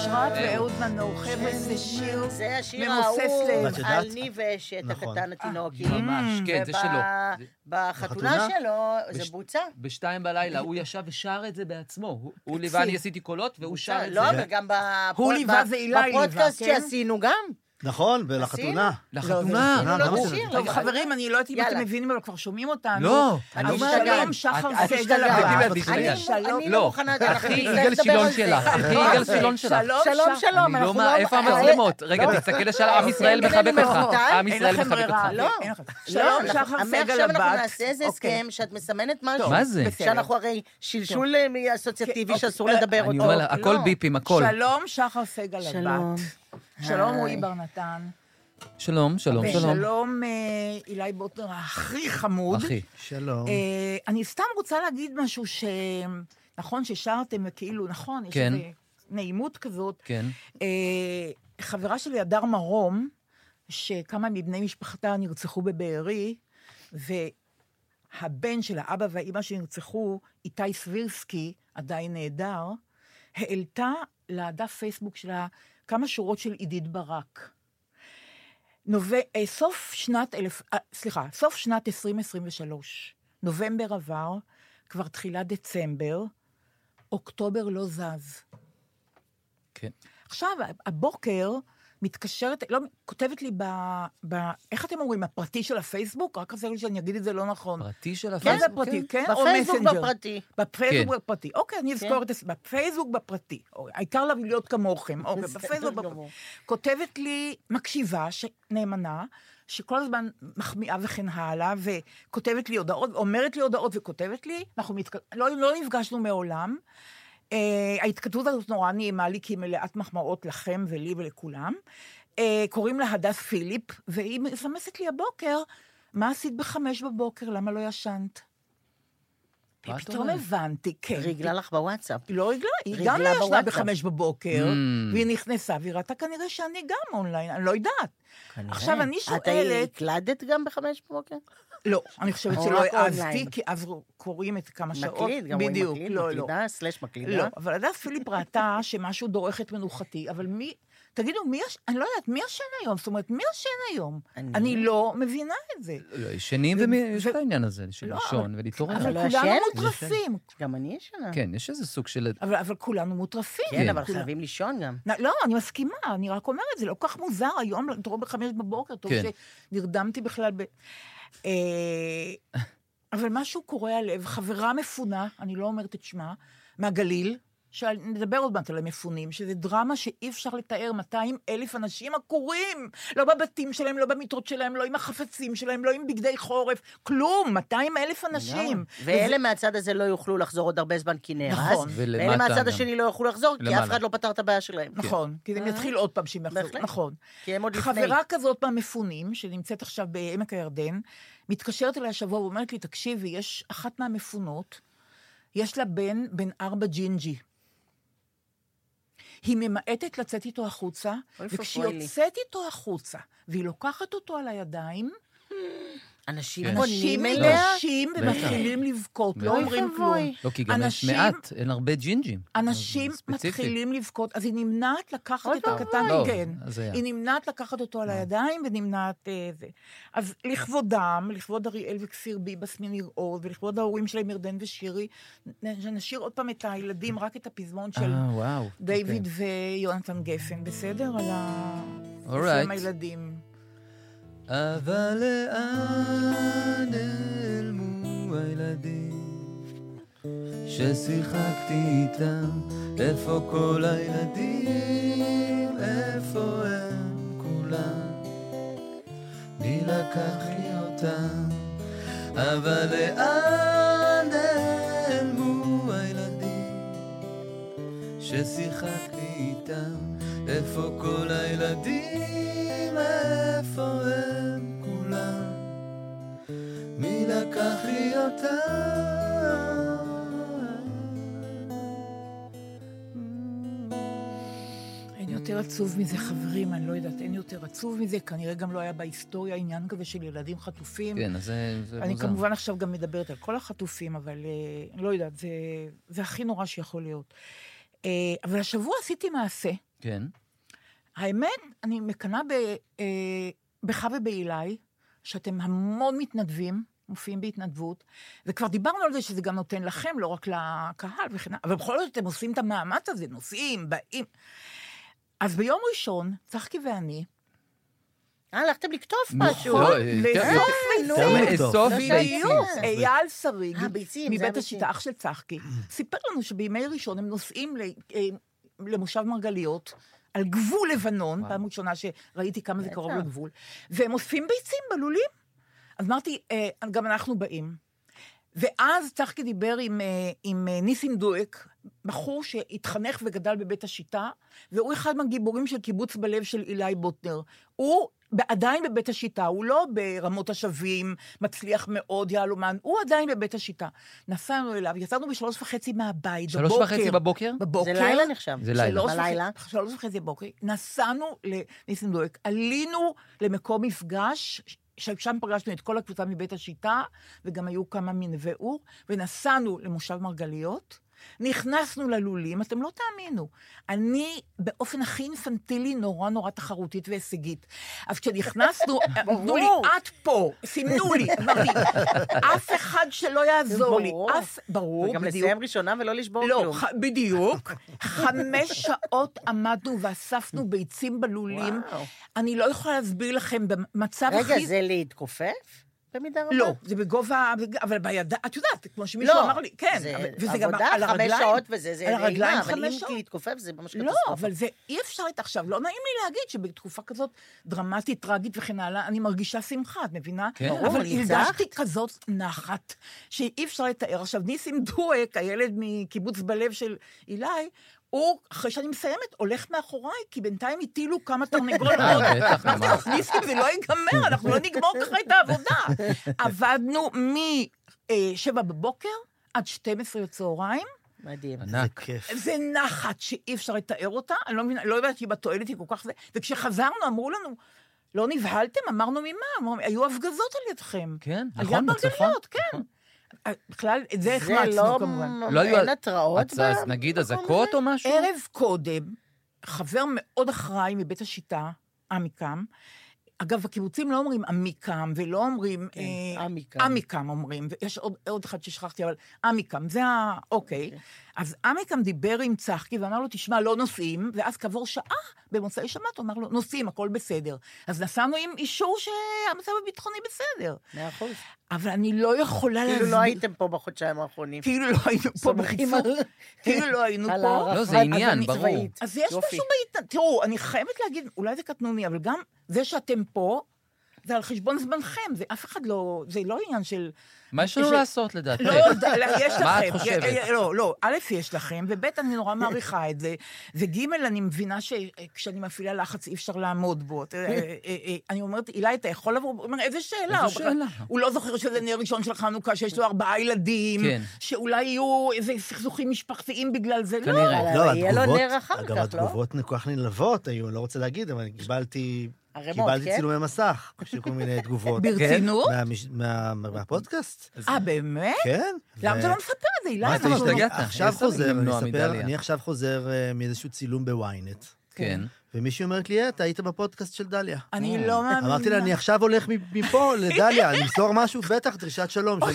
אושרת ואהוד מנור. חבר'ה, זה שיר זה השיר ממוסס ההוא לב. את יודעת? על ניב אשת, נכון. הקטן התינוקי. ממש, כן, זה שלו. בחתונה? שלו זה בוצע. בשתיים בלילה, הוא ישב ושר את זה בעצמו. הוא- ליווה, אני עשיתי קולות, והוא שר את זה. לא, זה אילי ליווה, בפודקאסט כן? שעשינו גם. נכון, ולחתונה. לחתונה. עשינו לו למה את זה- השיר. טוב, חברים, אני לא יודעת אם אתם. מבינים, אבל כבר שומעים אותנו. לא, אני. שלום, שחר סגל אני. אני לא. לא מוכנה, אנחנו נצטרך יגאל לדבר שילון על זה. לא, יגאל שילון שלך. שלום, שלום. אני לא אנחנו מה, איפה המצלמות? רגע, לא. תסתכל לשם, עם ישראל מחבק אותך. עם אין ישראל לכם מחבק ברירה. אותך. לא. לא, שלום, אנחנו- שחר מעכשיו סגל אנחנו הבת. נעשה איזה אוקיי. הסכם שאת מסמנת משהו. מה זה? שאנחנו הרי שלשול אה, אסוציאטיבי אוקיי. שאסור לדבר אני אותו. אומר לה, הכל לא. ביפים, הכל. שלום, שחר סגל שלום. הבת. שלום. רועי בר נתן. שלום, שלום, שלום. ושלום, אה, אילי בוטנר הכי חמוד. אחי. שלום. אה, אני סתם רוצה להגיד משהו ש... נכון ששרתם וכאילו, נכון, יש כן. איזו נעימות כזאת. כן. אה, חברה שלי, הדר מרום, שכמה מבני משפחתה נרצחו בבארי, והבן של האבא והאימא שנרצחו, איתי סבירסקי, עדיין נהדר, העלתה לדף פייסבוק שלה כמה שורות של עידית ברק. נוב... אה, סוף שנת אלף... אה, סליחה, סוף שנת 2023, נובמבר עבר, כבר תחילת דצמבר, אוקטובר לא זז. כן. עכשיו, הבוקר מתקשרת, לא, כותבת לי ב... ב איך אתם אומרים, הפרטי של הפייסבוק? רק חסר לי שאני אגיד את זה לא נכון. פרטי של הפייסבוק. זה הפרטי, כן? או בפייסבוק מסנג'ר? בפרטי. בפייסבוק כן. בפרטי. אוקיי, אני אזכור את זה. בפייסבוק בפרטי. אוקיי, העיקר לה להיות כמוכם. אוקיי, בפייסבוק בפרטי. כותבת לי מקשיבה, ש- נאמנה, שכל הזמן מחמיאה וכן הלאה, וכותבת לי הודעות, אומרת לי הודעות וכותבת לי, אנחנו מתק... לא, לא נפגשנו מעולם. Uh, ההתכתבות הזאת נורא נעימה לי, כי היא מלאת מחמאות לכם ולי ולכולם. Uh, קוראים לה הדס פיליפ, והיא מסמסת לי הבוקר, מה עשית בחמש בבוקר? למה לא ישנת? את פתאום? הבנתי, כן. ריגלה לך בוואטסאפ. היא לא רגלה, היא ריגלה גם לא ישנה. בחמש בבוקר, Mm. והיא נכנסה, והיא ראתה כנראה שאני גם אונליין, אני לא יודעת. עכשיו, אני את שואלת... הקלדת גם בחמש בבוקר? לא, אני חושבת שלא העזתי. כי אז קוראים את כמה שעות. מקליד, גם רואים מקליד, לא, לא. מקלידה, סלש מקלידה. לא, אבל הדס פיליפ ראתה שמשהו דורך את מנוחתי, אבל מי... תגידו, מי יש... אני לא יודעת, מי ישן היום? זאת אומרת, מי ישן היום? אני. אני לא מבינה את זה. לא, ישנים ו- ויש ו- את העניין הזה, של לא, לישון ולהתעורר. אבל לא כולנו? מוטרפים. גם אני ישנה. כן, יש איזה סוג של... אבל אבל כולנו מוטרפים. כן, אבל חייבים לישון גם. לא, אני מסכימה, אני רק אומרת, זה לא כל כך מוזר היום לקרוא בחמש בבוקר, טוב כן. שנרדמתי בכלל ב... אה, אבל משהו קורע לב, חברה מפונה, אני לא אומרת את שמה, מהגליל, שנדבר עוד מעט על המפונים, שזה דרמה שאי אפשר לתאר, 200 אלף אנשים עקורים, לא בבתים שלהם, לא במיטות שלהם, לא עם החפצים שלהם, לא עם בגדי חורף, כלום, 200 אלף אנשים. ואלה מהצד הזה לא יוכלו לחזור עוד הרבה זמן כי נהרס. נכון. ולמטה ואלה מהצד גם. השני לא יוכלו לחזור, כי למעלה. אף אחד לא פתר את הבעיה שלהם. נכון, כי זה יתחיל עוד פעם שהם יחזרו, בהחלט. נכון. כי הם עוד לפני. חברה כזאת מהמפונים, שנמצאת עכשיו בעמק הירדן, מתקשרת אליי השבוע ואומרת לי, תקשיבי, יש אחת מהמפונות, יש לה בן, בן ארבע ג'ינג'י. היא ממעטת לצאת איתו החוצה, וכשהיא. יוצאת איתו החוצה, והיא לוקחת אותו על הידיים, אנשים כן. פונים אנשים אליה. ניגשים ומתחילים לבכות, לא. אומרים אוי כלום. לא, כי גם יש אנשים- מעט, אין הרבה ג'ינג'ים. אנשים. מתחילים לבכות, אז היא נמנעת לקחת את הקטן, לא, כן. היא נמנעת לקחת אותו על הידיים ונמנעת אה, זה. אז לכבודם, לכבוד אריאל וכפיר ביבס מניר עוז, ולכבוד ההורים שלהם ירדן ושירי, נשאיר עוד פעם את הילדים, רק את הפזמון של אה. דיוויד ויונתן גפן, בסדר? על ה... הילדים. אבל לאן נעלמו הילדים ששיחקתי איתם? איפה כל הילדים? איפה הם כולם? מי לקח לי אותם? אבל לאן נעלמו הילדים ששיחקתי איתם? איפה כל הילדים? איפה הם אותם? אין יותר עצוב מזה, חברים, אני לא יודעת, אין יותר עצוב מזה, כנראה גם לא היה בהיסטוריה עניין כזה של ילדים חטופים. כן, אז זה זה אני מוזר. כמובן עכשיו גם מדברת על כל החטופים, אבל אה, לא יודעת, זה, זה הכי נורא שיכול להיות. אה, אבל השבוע עשיתי מעשה. כן. האמת, אני מקנאה אה, בך ובעילי, שאתם המון מתנדבים, מופיעים בהתנדבות, וכבר דיברנו על זה שזה גם נותן לכם, לא רק לקהל וכן הלאה, אבל בכל זאת אתם עושים את המאמץ הזה, נוסעים, באים. אז ביום ראשון, צחקי ואני, אה, הלכתם לקטוף נו, משהו. לא, לאסוף אה, נו. יותר אה, מטוב. אסוף לא ביצים. אייל שריג, אה, מבית. השיטה, אח של צחקי, סיפר לנו שבימי ראשון הם נוסעים ל- אה, למושב מרגליות, על גבול לבנון, פעם ראשונה שראיתי כמה זה. קרוב לגבול, והם אוספים ביצים בלולים. אז אמרתי, אה, גם אנחנו באים. ואז צחקי דיבר עם, אה, עם אה, ניסים דואק, בחור שהתחנך וגדל בבית השיטה, והוא אחד מהגיבורים של קיבוץ בלב של אילי בוטנר. הוא עדיין בבית השיטה, הוא לא ברמות השבים, מצליח מאוד, יהלומן, הוא עדיין בבית השיטה. נסענו אליו, יצאנו בשלוש וחצי מהבית, שלוש בבוקר. וחצי בבוקר? בבוקר. זה לילה נחשב. זה לילה. שלוש בלילה. וחצי- שלוש וחצי בבוקר, נסענו לניסים דואק, עלינו למקום מפגש, ששם פגשנו את כל הקבוצה מבית השיטה, וגם היו כמה מנווה אור, ונסענו למושב מרגליות. נכנסנו ללולים, אתם לא תאמינו. אני באופן הכי אינפנטילי נורא נורא תחרותית והישגית. אז כשנכנסנו, אמרו לי. את פה, סימנו לי, אמרתי, אף אחד שלא יעזור לי. אף, ברור, וגם בדיוק. לסיים ראשונה ולא לשבור לא, כלום. ח... בדיוק. חמש שעות עמדנו ואספנו ביצים בלולים. אני לא יכולה להסביר לכם, במצב רגע, הכי... זה להתכופף? במידה רבה? לא, זה בגובה, אבל בידיים, את יודעת, כמו שמישהו לא, אמר לי, כן, זה אבל- וזה גם עבודה, על חמש הרגליים. שעות וזה, זה על הרגליים נעימה, אבל חמש אם שעות. להתכופף זה ממש לא, קטסטרופה. אבל זה אי אפשר את עכשיו, לא נעים לי להגיד שבתקופה כזאת דרמטית, טרגית וכן הלאה, אני מרגישה שמחה, את מבינה? כן. ברור, אבל. הרגשתי כזאת נחת, שאי אפשר לתאר. עכשיו, ניסים דואק, הילד מקיבוץ בלב של אילי, הוא, אחרי שאני מסיימת, הולך מאחוריי, כי בינתיים הטילו כמה תרנגולות. אה, בטח, אמרתי? לו, ניסים, זה לא ייגמר, אנחנו לא נגמור ככה את העבודה. עבדנו מ-7 בבוקר עד 12 בצהריים, מדהים. זה ענק. כיף. זה נחת שאי אפשר לתאר אותה, אני לא מבינה, לא יודעת אם התועלת היא כל כך זה. וכשחזרנו אמרו לנו, לא נבהלתם? אמרנו ממה? אמרו, היו הפגזות על ידכם. כן, על נכון, יד בצפון. מרגליות, כן. אה, בכלל, את זה זה החמצנו לא... כמובן. לא היו- אין התראות? אז ב- נגיד אזעקות? או משהו? ערב קודם, חבר מאוד אחראי מבית השיטה, עמיקם, אגב, בקיבוצים לא אומרים עמיקם ולא אומרים... כן, אה, עמיקם. עמיקם אומרים, ויש עוד, עוד אחד ששכחתי, אבל עמיקם, זה ה... אוקיי. אז עמיקם דיבר עם צחקי ואמר לו, תשמע, לא נוסעים, ואז כעבור שעה, במוצאי שבת, הוא אמר לו, נוסעים, הכל בסדר. אז נסענו עם אישור שהמצב הביטחוני בסדר. מאה אחוז. אבל אני לא יכולה להסביר... כאילו לא הייתם פה בחודשיים האחרונים. כאילו לא היינו פה, על- כאילו לא היינו פה. לא, זה עניין. ברור. אז יש. משהו בהתנ... תראו, אני חייבת להגיד, אולי זה קטנוני, אבל גם זה שאתם פה, זה על חשבון זמנכם, זה אף אחד לא, זה לא עניין של... מה יש לנו יש- לעשות לדעתך? לא לא, יש לכם. מה את חושבת? לא, לא, א', יש לכם, וב', אני נורא מעריכה את זה, וג', אני מבינה שכשאני מפעילה לחץ אי אפשר לעמוד בו. אה, אה, אה, אני אומרת, אילי, אתה יכול לבוא? הוא אומר, איזה שאלה? איזה שאלה? הוא לא זוכר שזה נר ראשון של חנוכה, שיש לו ארבעה ילדים, כן. שאולי יהיו איזה סכסוכים משפחתיים בגלל זה. לא. כנראה. אבל לא, יהיה לו התגובות, נר אחר אגב, כך, לא? התגובות כל כך נלהבות היו, אני לא רוצה להגיד, אבל קיבלתי... ערימות, קיבלתי כן? צילומי מסך, של כל מיני תגובות. ברצינות? מהמש- מה- מהפודקאסט? אה, באמת? כן. למה אתה לא מספר את זה, אילי? מה, אתה השתגעת? עכשיו איזה חוזר. אני עכשיו חוזר אה, מאיזשהו צילום בוויינט, כן. ומישהי אומרת לי, "אה, אתה היית בפודקאסט של דליה. אני לא מאמינה. אמרתי לה, אני עכשיו הולך מפה לדליה, למסור משהו, בטח, דרישת שלום. אה,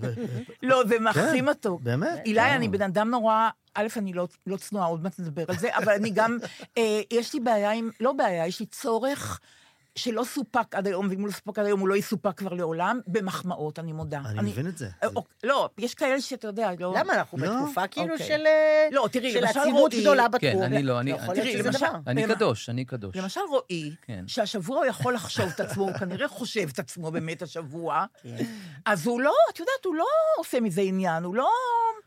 ו- לא, זה מחכים אותו. באמת? אילי, אני בן אדם נורא, א', אני לא, לא צנועה, עוד מעט נדבר על זה, אבל אני גם, אה, יש לי בעיה עם, לא בעיה, יש לי צורך שלא סופק עד היום, ואם הוא לא סופק עד היום, הוא לא יסופק כבר לעולם, במחמאות, אני מודה. אני מבין את זה. אה, אוקיי, לא, יש כאלה שאתה יודע, לא... למה? אנחנו לא. בתקופה כאילו אוקיי. של... אה, לא, תראי, של למשל עצימות רועי- גדולה כן, בתחום. אני לא, אני- תראי, למשל- דבר. אני קדוש, אני קדוש. למשל רועי, כן. שהשבוע הוא יכול לחשוב את עצמו, הוא כנראה חושב את עצמו באמת השבוע, כן. אז הוא לא, את יודעת, הוא לא עושה מזה עניין, הוא לא...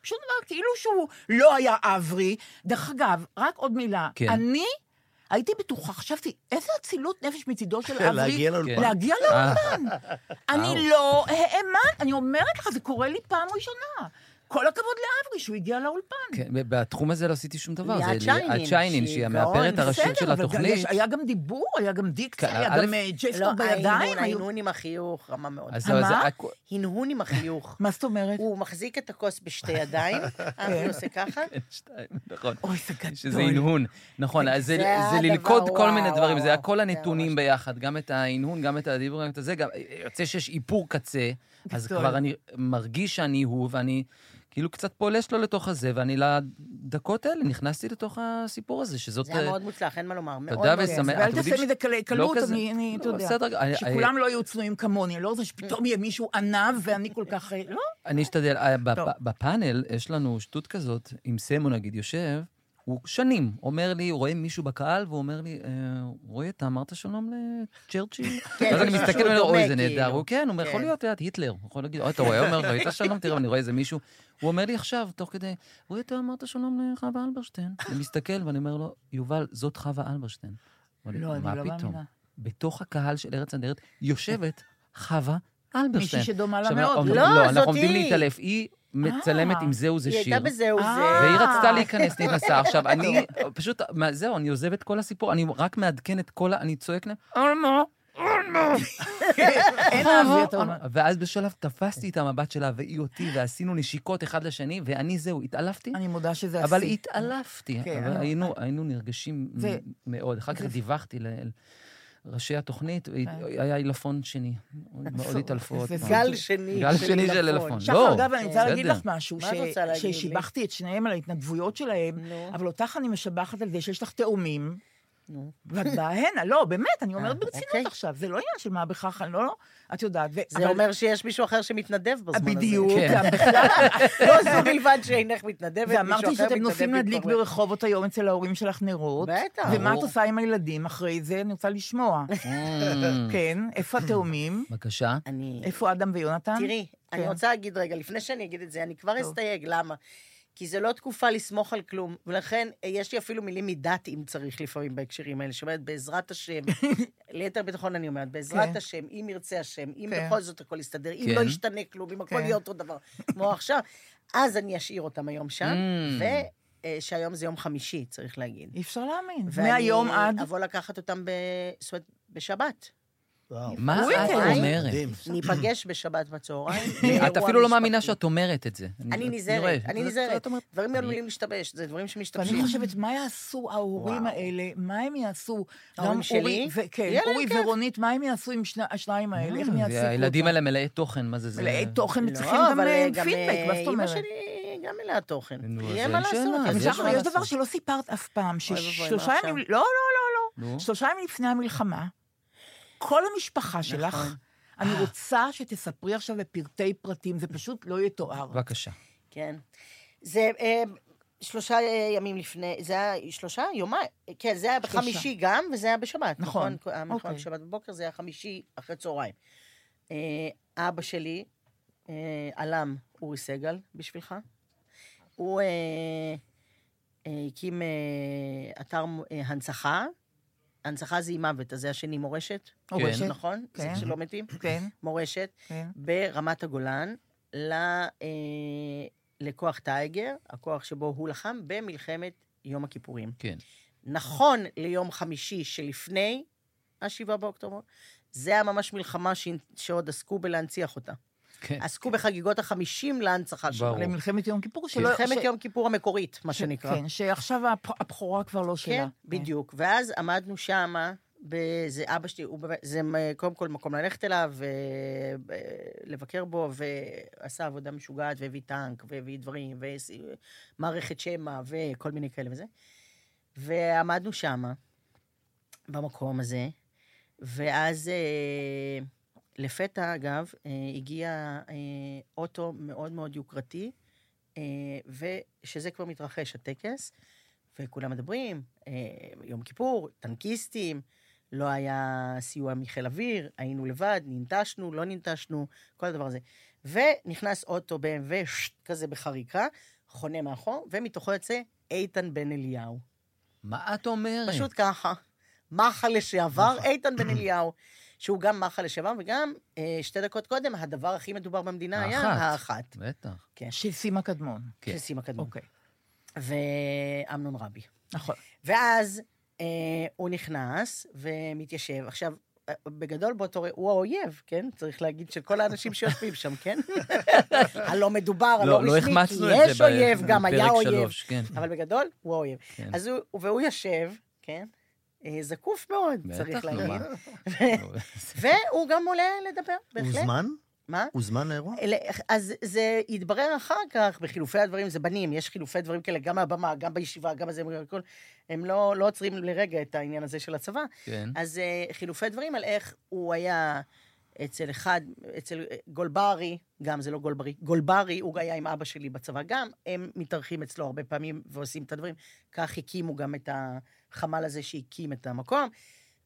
שום דבר, כאילו שהוא לא היה אברי. דרך אגב, רק עוד מילה, כן. אני הייתי בטוחה, חשבתי, איזה אצילות נפש מצידו של אברי. להגיע לאולפן. להגיע אה. לאולפן. אני וואו. לא האמנתי, אני אומרת לך, זה קורה לי פעם ראשונה. כל הכבוד לאברי שהוא הגיע לאולפן. כן, בתחום הזה לא עשיתי שום דבר. ליאת זה שיינין, ליאת שיינין, שהיא המאפרת הראשית של התוכנית. היה גם דיבור, היה גם דיקציה, כן, היה גם אה, ג'סטות לא, בידיים. ההנהון, עם החיוך, רמה מאוד. אז זהו, אז מה? הנהון עם החיוך. מה זאת אומרת? הוא מחזיק את הכוס בשתי ידיים, אבי עושה ככה, כן, שתיים, נכון. אוי, זה גדול. שזה הנהון. נכון, אז זה, זה זה ללכוד כל מיני דברים, זה הכל זה הנתונים ביחד, גם את ההנהון, גם את הדיבור, גם את גם יוצא שיש איפור קצה, אז. כבר אני מרגיש שאני הוא, ואני כאילו קצת פולש לו לתוך הזה, ואני לדקות האלה נכנסתי לתוך הסיפור הזה, שזאת... זה היה אה, מאוד מוצלח, אין מה לומר. מאוד תודה. ושמח. ואל תעשה מזה לא קלות. אני, אני, אתה לא, יודע. בסדר, אני- שכולם לא יהיו צנועים כמוני, לא רוצה שפתאום יהיה מישהו ענב ואני כל כך... אה, לא. אני אשתדל. אה. בפאנל יש לנו שטות כזאת, אם סמו נגיד יושב, הוא שנים אומר לי, הוא רואה מישהו בקהל, והוא אומר לי, אה, רועי, אתה אמרת שלום לצ'רצ'יל? כן, אז אני מסתכל ואומר, אוי, זה כאילו." נהדר. הוא כן, הוא אומר, יכול כן. להיות, את היטלר. הוא יכול להגיד, אתה רואה, אומר, ראית שלום, תראה, ואני רואה איזה מישהו. הוא אומר לי עכשיו, תוך כדי, רועי, אתה אמרת שלום לחווה אלברשטיין. אני מסתכל ואני אומר לו, יובל, זאת חווה אלברשטיין. לא, אני לא? מאמינה. בתוך הקהל של ארץ הנהדרת יושבת חווה אלברשטיין. מישהי שדומה לה מאוד. אומרים- לא, לא, זאת אנחנו עומדים היא. להתעלף. היא מצלמת. עם זהו זה היא שיר. הייתה בזהו אה. זה. והיא רצתה להיכנס, נכנסה. עכשיו, אני פשוט, זהו, אני עוזב את כל הסיפור, אני רק מעדכן את כל ה... אני צועק להם, אלמו, אומר. ואז בשלב תפסתי את המבט שלה והיא אותי, ועשינו נשיקות אחד לשני, ואני זהו, התעלפתי, אני מודה שזה אבל השיא. התעלפתי. כן, אבל היינו- נרגשים מאוד. אחר כך דיווחתי לראשי התוכנית, היה עילפון שני. מאוד התעלפו עוד זה פעם. גל שני גל שני של עילפון. שחר, לא, אגב, אני רוצה להגיד. לך משהו, מה את רוצה להגיד לי? ששיבחתי את שניהם על ההתנדבויות שלהם. אבל אותך אני משבחת על זה שיש לך תאומים, נו. ואת באה הנה, לא, באמת, אני אומרת אה, ברצינות אוקיי. עכשיו, זה לא עניין של מה בכך, אני לא, את יודעת. זה אומר שיש מישהו אחר שמתנדב בזמן הזה. בדיוק, כן. בכלל, לא זו בלבד שאינך מתנדבת, מישהו ואמרתי אחר שאתם מתנדב נוסעים להדליק. ברחובות היום אצל ההורים שלך נרות. בטח. ומה את. עושה עם הילדים אחרי זה? אני רוצה לשמוע. Mm, כן, איפה התאומים? בבקשה. איפה אדם ויונתן? תראי, אני כן. רוצה להגיד רגע, לפני שאני אגיד את זה, אני כבר. אסתייג, למה? כי זה לא תקופה לסמוך על כלום, ולכן אה, יש לי אפילו מילים מדת, אם צריך לפעמים בהקשרים האלה, שאומרת, בעזרת השם, ליתר ביטחון אני אומרת, בעזרת כן. השם, אם ירצה השם, אם כן. בכל זאת הכל יסתדר, אם כן. לא ישתנה כלום, אם הכל כן. יהיה אותו דבר, כמו עכשיו, אז אני אשאיר אותם היום שם, Mm. ושהיום זה יום חמישי, צריך להגיד. אי אפשר להאמין. ואני מהיום עד... אבוא לקחת אותם ב... זאת אומרת, בשבת. מה את. אומרת? ניפגש בשבת בצהריים. את אפילו לא מאמינה. שאת אומרת את זה. אני. נזהרת, אני נזהרת. דברים עלולים להשתבש, זה דברים ואני שמשתבשים. חושבת, מה יעשו ההורים. האלה? מה הם יעשו? ההורים שלי? כן, אורי. ורונית, מה הם יעשו עם שני- השניים האלה? איך הם אותם? Mm, והילדים האלה מלאי תוכן, מה זה זה? מלאי תוכן לא, צריכים גם אבל, אה, אה, פידבק, אה, מה זאת אומרת? גם מלאה תוכן. נו, יהיה אז מה לעשות. יש. דבר שלא סיפרת אף פעם, ששלושה מה ימים... לא, לא, לא. לא. שלושה ימים לפני המלחמה, כל המשפחה שלך, נכון. אני רוצה שתספרי עכשיו בפרטי פרטים, זה פשוט לא יתואר. בבקשה. כן. זה אה, שלושה אה, ימים לפני, זה היה שלושה? יומיים? כן, זה היה. בחמישי גם, וזה היה בשבת. נכון, נכון. אוקיי. בשבת בבוקר, זה היה חמישי אחרי צהריים. אה, אבא שלי, אה, עלם אורי סגל בשבילך. הוא אה, הקים אה, אתר אה, הנצחה. הנצחה זה עם מוות, אז זה השני מורשת, מורשת, נכון? זה כן. שלא מתים. כן, מורשת. כן. ברמת הגולן ל, אה, לכוח טייגר, הכוח שבו הוא לחם במלחמת יום הכיפורים. כן. נכון ליום חמישי שלפני ה-7 באוקטובר, זה היה ממש מלחמה ש... שעוד עסקו בלהנציח אותה. כן. עסקו בחגיגות החמישים להנצחה. ברור. למלחמת יום כיפור, שלא... מלחמת ש- יום כיפור המקורית, מה ש- שנקרא. כן, שעכשיו הבכורה כבר לא שלה. כן, בדיוק. ואז עמדנו שמה, זה אבא שלי, הוא זה קודם כל מקום ללכת אליו, לבקר בו, ועשה עבודה משוגעת, והביא טנק, והביא דברים, ומערכת שמע, וכל מיני כאלה וזה. ועמדנו שמה, במקום הזה, ואז אה, לפתע, אגב, אה, הגיע אה, אוטו מאוד מאוד יוקרתי, אה, ושזה כבר מתרחש, הטקס, וכולם מדברים, יום כיפור, טנקיסטים, לא היה סיוע מחיל אוויר, היינו לבד, ננטשנו, לא ננטשנו, כל הדבר הזה. ונכנס אוטו BMW, שט, כזה בחריקה, חונה מאחור, ומתוכו יוצא איתן בן אליהו. מה את אומרת? פשוט ככה. מח"ל לשעבר, איתן בן אליהו. שהוא גם מח"ל לשעבר, וגם אה, שתי דקות קודם, הדבר הכי מדובר במדינה היה האחת. האחת. בטח. של סימה קדמון. כן. של סימה קדמון. אוקיי, ואמנון רבי. נכון. ואז אה, הוא נכנס ומתיישב. עכשיו, אה, בגדול באותו רגע, הוא האויב, כן? צריך להגיד של כל האנשים שיושבים שם, כן? הלא מדובר, הלא לא, לא רשמי, כי החמצנו את זה יש אויב, גם היה בפרק אויב. שלוש, כן. אבל בגדול, הוא האויב. כן. אז הוא, והוא יושב, כן? אה, זקוף מאוד, צריך להגיד. והוא גם עולה לדבר, בהחלט. הוזמן? מה? הוזמן לאירוע? אז זה יתברר אחר כך, בחילופי הדברים, זה בנים, יש חילופי דברים כאלה, גם מהבמה, גם בישיבה, גם בזה, הכל, הם לא, לא עוצרים לרגע את העניין הזה של הצבא. כן. אז אה, חילופי דברים על איך הוא היה אצל אחד, אצל אה, גולברי, גם זה לא גולברי, גולברי, הוא היה עם אבא שלי בצבא גם, הם מתארחים אצלו הרבה פעמים ועושים את הדברים. כך הקימו גם את החמ"ל הזה שהקים את המקום.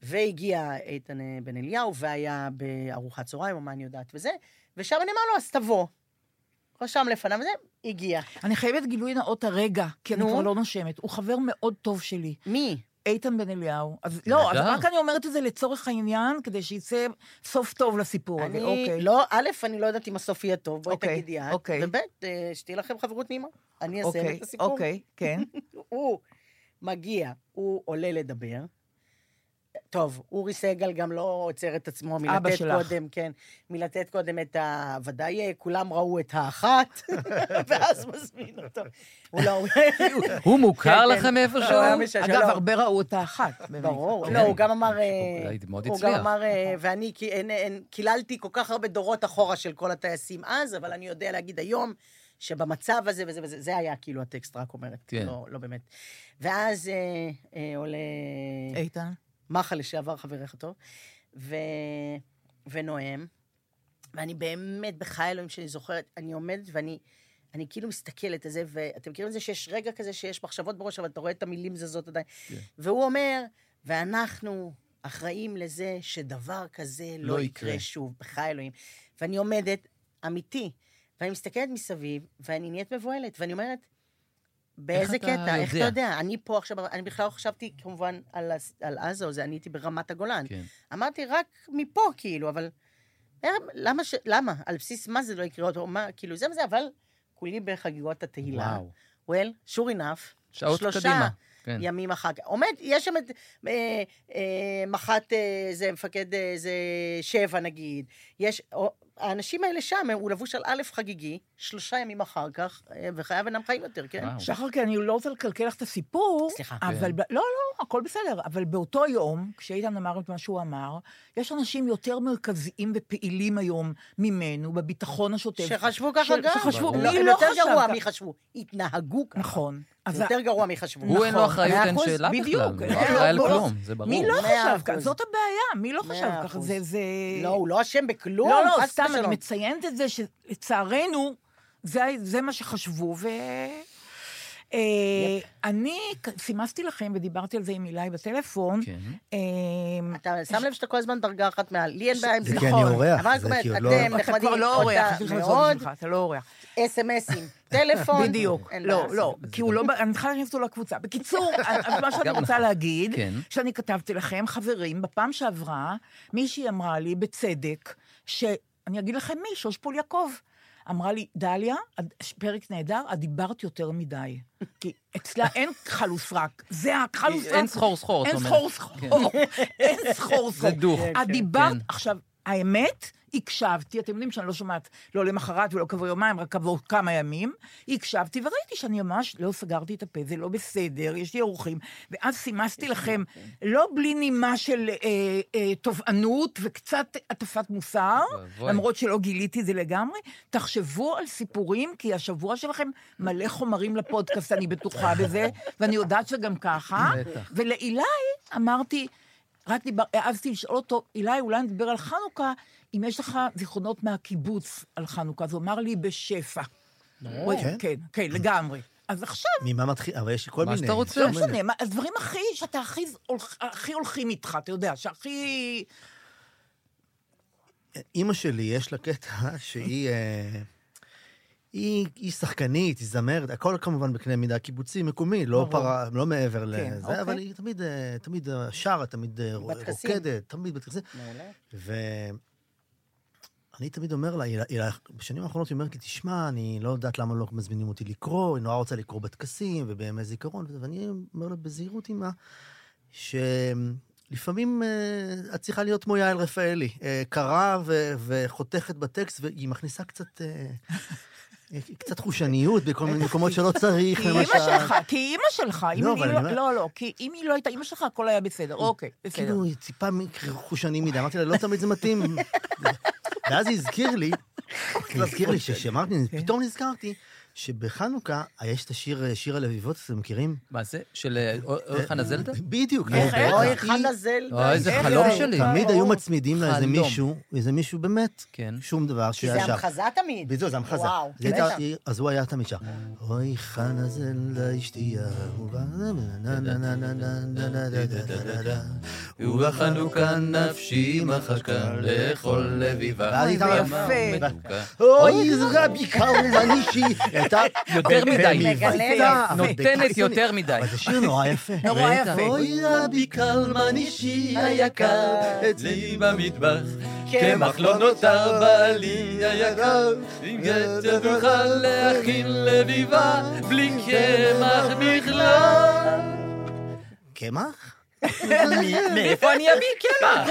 והגיע איתן אה, בן אליהו, והיה בארוחת צהריים, או מה אני יודעת וזה, ושם אני אמר לו, אז תבוא. רשם לפניו וזה, הגיע. אני חייבת גילוי נאות הרגע, כי אני נו. כבר לא נושמת. הוא חבר מאוד טוב שלי, מי? איתן בן אליהו. אז לא, אז. רק אני אומרת את זה לצורך העניין, כדי שיצא סוף טוב לסיפור הזה, אני, אוקיי. לא, א', אני לא יודעת אם הסוף יהיה טוב, בואי אוקיי, תגידי את. אוקיי. וב', אה, שתהיה לכם חברות נעימה. אני אסיים אוקיי, את הסיפור. אוקיי, כן. הוא מגיע, הוא עולה לדבר. טוב, אורי סגל גם לא עוצר את עצמו מלתת שלך. קודם, כן, מלתת קודם את ה... ודאי כולם ראו את האחת, ואז מזמין אותו. הוא לא... הוא מוכר כן, כן. לכם משעשע, אגב, לא. הרבה ראו את האחת. ברור. לא, הוא גם אמר... אה, הוא גם. אמר, אה, ואני קיללתי כל כך הרבה דורות אחורה של כל הטייסים אז, אבל אני יודע להגיד היום שבמצב הזה וזה וזה, זה היה כאילו הטקסט, רק אומרת. כן. לא, לא באמת. ואז אה, אה, עולה איתן? מח"ל לשעבר, חברך הטוב, ו... ונואם, ואני באמת, בחיי אלוהים שאני זוכרת, אני עומדת ואני... אני כאילו מסתכלת על זה, ואתם מכירים את זה שיש רגע כזה שיש מחשבות בראש, אבל אתה רואה את המילים זזות עדיין. כן. והוא אומר, ואנחנו אחראים לזה שדבר כזה לא, לא יקרה. יקרה. שוב, בחיי אלוהים. ואני עומדת, אמיתי, ואני מסתכלת מסביב, ואני נהיית מבוהלת, ואני אומרת, באיזה אתה קטע, איך אתה יודע? אני פה עכשיו, אני בכלל לא חשבתי כמובן על, על עזה או זה, אני הייתי ברמת הגולן. כן. אמרתי, רק מפה, כאילו, אבל... איך- למה, ש... למה? על בסיס מה זה לא יקרה אותו? מה, כאילו, זה וזה, אבל כולי בחגיגות התהילה. וואו. well, sure enough, שעות שלושה קדימה. כן. ימים אחר כך. עומד, יש שם את אה, אה, מח"ט, אה, זה מפקד, אה, זה שבע נגיד. יש, או, האנשים האלה שם, הוא לבוש על א' חגיגי, שלושה ימים אחר כך, אה, וחייו אינם חיים יותר, כן? וואו. שחר, כי אני לא רוצה לקלקל לך את הסיפור. סליחה. אבל, כן. לא, לא, הכל בסדר. אבל באותו יום, כשאיתן אמר את מה שהוא אמר, יש אנשים יותר מרכזיים ופעילים היום ממנו, בביטחון השוטף. שחשבו ככה גם. שחשבו. מי לא יותר חשב גרוע ככה? מי חשבו, התנהגו ככה. נכון. אז זה יותר גרוע מי חשבו. הוא אין לו נכון, אחריות, אין שאלה בדיוק. בכלל. הוא לא לא, אחראי על לא, כלום, זה ברור. מי לא חשב ככה? זאת הבעיה, מי לא חשב ככה? זה... לא, הוא לא אשם בכלום, לא, לא, סתם. אני מציינת את זה שלצערנו, זה, זה מה שחשבו, ו... אה, אני סימסתי לכם ודיברתי על זה עם אילי בטלפון. כן. אה, אתה שם לב שאתה כל הזמן דרגה אחת מעל, לי אין בעיה עם זה. זה כי אני נכון. אורח, אני זה כי עוד לא... אתה כבר לא אורח, אתה לא אורח. אס.אם.אסים, טלפון. בדיוק. לא. לא, כי הוא לא... אני צריכה להכניס אותו לקבוצה. בקיצור, אז מה שאני רוצה נכון. להגיד, כן. שאני כתבתי לכם, חברים, בפעם שעברה, מישהי אמרה לי, בצדק, שאני אגיד לכם מי, שוש פול יעקב. אמרה לי, דליה, פרק נהדר, את דיברת יותר מדי. כי אצלה אין חלוס רק, זה החלוס רק. אין סחור סחור, את אין אומרת. סחור סחור. אין סחור סחור. זה דוך. את דיברת, כן. עכשיו, האמת, הקשבתי, אתם יודעים שאני לא שומעת לא למחרת ולא כעבור יומיים, רק כעבור כמה ימים, הקשבתי וראיתי שאני ממש לא סגרתי את הפה, זה לא בסדר, יש לי אורחים, ואז סימסתי לכם, לא בלי נימה של אה, אה, תובענות וקצת הטפת מוסר. למרות שלא גיליתי זה לגמרי, תחשבו על סיפורים, כי השבוע שלכם מלא חומרים לפודקאסט, אני בטוחה בזה, ואני יודעת שגם ככה, בטח. ולאילי אמרתי, רק דיבר, העזתי לשאול אותו, אילי, אולי נדבר על חנוכה, אם יש לך זיכרונות מהקיבוץ על חנוכה. אז הוא אמר לי, בשפע. הוא- כן? כן, כן, לגמרי. אז עכשיו, ממה מתחיל? אבל יש לי כל מה מיני... שאתה רוצה. לא. משנה, מה- הדברים הכי, שאתה הכי, הכי הולכים איתך, אתה יודע, שהכי... אימא שלי, יש לה קטע שהיא... היא, היא שחקנית, היא זמרת, הכל כמובן בקנה מידה קיבוצי, מקומי, לא. פרה, לא מעבר כן, לזה, אוקיי. אבל היא תמיד, אה, תמיד אה, שרה, תמיד אה, בטקסים. רוקדת, תמיד בטקסים. ואני תמיד אומר לה, היא, היא, בשנים האחרונות היא אומרת לי, תשמע, אני לא יודעת למה לא מזמינים אותי לקרוא, היא נורא רוצה לקרוא בטקסים ובימי זיכרון, ואני אומר לה בזהירות, אמא, שלפעמים אה, את צריכה להיות כמו יעל רפאלי, אה, קרה ו, וחותכת בטקסט, והיא מכניסה קצת... אה, קצת חושניות בכל מיני מקומות שלא צריך, כי למשל. אימא שלך, כי אימא שלך, לא, אבל לא, אני לא, לא, כי אם היא לא הייתה אימא שלך, הכל היה בסדר, אוקיי, בסדר. כאילו, היא ציפה חושני מדי, אמרתי לה, לא תמיד זה מתאים. ואז היא הזכיר לי, היא הזכיר לי ששמרתי, כן. פתאום נזכרתי שבחנוכה יש את השיר, שיר הלביבות, אתם מכירים? מה זה? של אוי חנה זלדה? בדיוק. אוי חנה זלדה. אוי, איזה חלום שלי. תמיד היו מצמידים לאיזה מישהו, איזה מישהו באמת, שום דבר שהיה שם. כי זה המחזה תמיד. בדיוק, זה המחזה. וואו. אז הוא היה תמיד שם. אוי חנה זלדה אשתי אהובה, ובחנוכה נפשי מחכה לכל לביבה. אוי זרע ביקר ומנישי. הייתה יותר מדי. מבצע, אבל נותנת. יותר מדי. אבל זה שיר נורא יפה. נורא. יפה. אוי, רבי קלמנישי היקר, אצלי במטבח, קמח לא נותר בעלי היקר, אם גצה תוכל להכין לביבה, בלי קמח בכלל. קמח? מאיפה אני אביא קמח?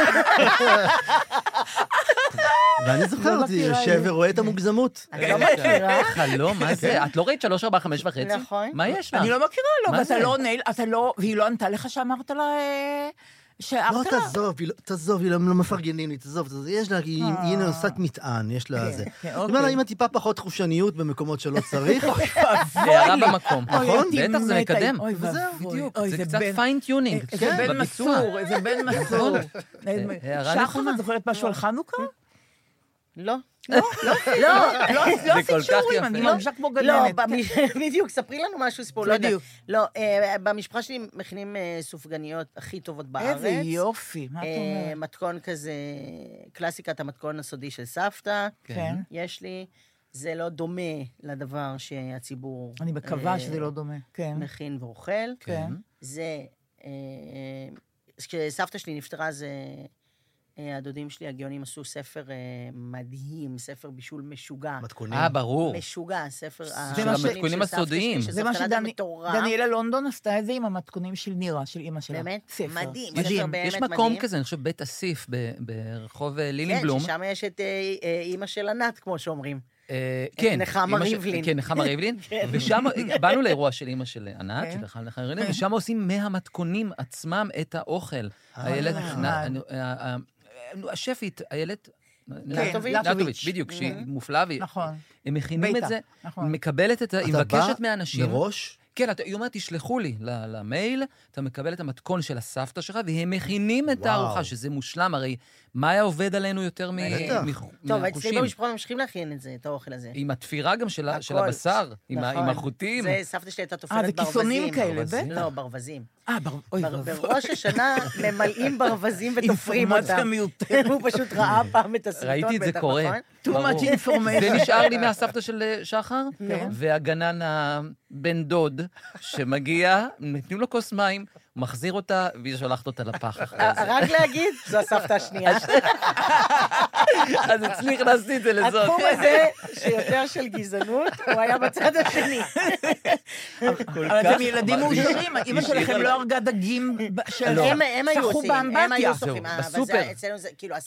ואני זוכר לא אותי מכירה יושב. ורואה את המוגזמות. אני לא מכירה. חלום, מה זה? את לא ראית שלוש, ארבע, חמש וחצי? נכון. מה יש לך? אני לא מכירה, לא, ואתה? לא עונה, אתה לא, והיא לא ענתה לך שאמרת לה, אה, לא, לה? תעזוב, לא- תעזוב, היא לא לא מפרגנים לי, תעזוב, תעזוב, יש לה, היא היא נושאת מטען, יש לה זה. כן, אני אומר לה, אוקיי. אמא, טיפה פחות חושניות במקומות שלא צריך. הערה במקום. אוי, נכון? בטח, זה. מקדם. אוי ואבוי. בדיוק, אוי, זה קצת בן- פיינטיונינג. איזה בן בביצוע. מסור, איזה בן מסור. הערה שחר. את זוכרת משהו על חנוכה? לא. לא, לא, לא, לא כל כך שיעורים. אני לא, מרגישה כמו לא, גננת. במ- בדיוק, ספרי לנו משהו, לא. בדיוק. לא, אה, במשפחה שלי מכינים אה, סופגניות הכי טובות בארץ. איזה יופי, מה את אה, אומרת? מתכון כזה, קלאסיקת המתכון הסודי של סבתא, כן. יש לי. זה לא דומה לדבר שהציבור... אני מקווה שזה לא דומה. כן, מכין ואוכל. כן. זה... כשסבתא שלי נפטרה, זה... אה, הדודים שלי הגאונים עשו ספר אה, מדהים, ספר בישול משוגע. מתכונים. אה, ברור. משוגע, ספר של המתכונים הסודיים. זה מה. שדניאלה לונדון עשתה את זה עם המתכונים של נירה, של אימא שלה. באמת? ספר. מדהים. ספר באמת יש מקום מדהים. כזה, אני חושב, בית אסיף ב- ברחוב אה, כן, לילינבלום. ששם יש את אימא של ענת, כמו שאומרים. כן. נחמה ריבלין. כן, נחמה ריבלין. כן. ושם, באנו לאירוע של אימא של ענת, כן. של נחמה ריבלין, ושם עושים מהמתכונים עצמם את האוכל. איילת, אה. אה, אה, השפית, איילת... לטוביץ'. לטוביץ', בדיוק, שהיא מופלאה, והיא- נכון. הם מכינים את זה, נכון. היא מקבלת את ה... היא אתה בא מבקשת מהאנשים... מראש, כן, אתה- היא אומרת, תשלחו לי ל- למייל, אתה מקבל את המתכון של הסבתא שלך, והם מכינים את. הארוחה, שזה מושלם, הרי מה היה עובד עלינו יותר מ- בטח. מ- טוב, אצלי? במשפחה ממשיכים להכין את זה, את האוכל הזה. עם התפירה גם של. הבשר, עם נכון. החוטים. זה, סבתא שלי הייתה אה, תופרת זה ברווזים. כיסונים כאלה? בטח. לא, ברווזים. אה, בר- אוי בר- ואבוי. בראש השנה ממלאים ברווזים ותופרים אינפורמציה אותם. מיותרת. הוא פשוט ראה פעם את הסרטון, ראיתי את זה קורה. נכון? too much information. זה נשאר לי מהסבתא של אה, שחר, כן. והגנן הבן דוד שמגיע, נותנים לו כוס מים, מחזיר אותה, והיא שולחת אותה לפח אחרי אה, זה. רק להגיד, זו הסבתא השנייה. אז אצלי הכנסתי את זה לזאת. התחום הזה, שיותר של גזענות, הוא היה בצד השני. אבל אתם ילדים מאושרים, אימא שלכם לא הרגה דגים של... לא. הם היו עושים, הם היו באמבטיה. אה, בסופר.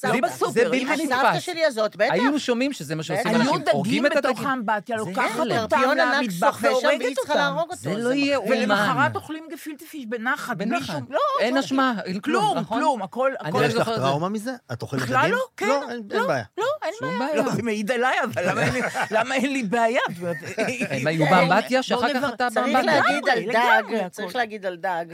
לא בסופר. זה בלתי נתפס. הסבתא שלי הזאת, בטח. היינו שומעים שזה מה שעושים אנשים, הורגים את הדגים. היו דגים בתוך האמבטיה, לוקחת לא. אותם למטבח והורגת אותם. זה לא יהיה אומן. ולמחרת אוכלים גפילטפיש בנחת. בנחת. שום- לא, אין לא, אשמה, אין כלום, כלום, נכון? כלום, הכל, אני הכל... לא יש לך את זה. טראומה מזה? את אוכלת דגים? בכלל לא, כן. לא, אין אין בעיה. לא, אין שום בעיה. לא, זה מעיד עליי, אבל למה אין לי- בעיה? הם היו באמבטיה, בוא שאחר כך אתה צריך באמבטיה. להגיד על דג, צריך. להגיד על דג.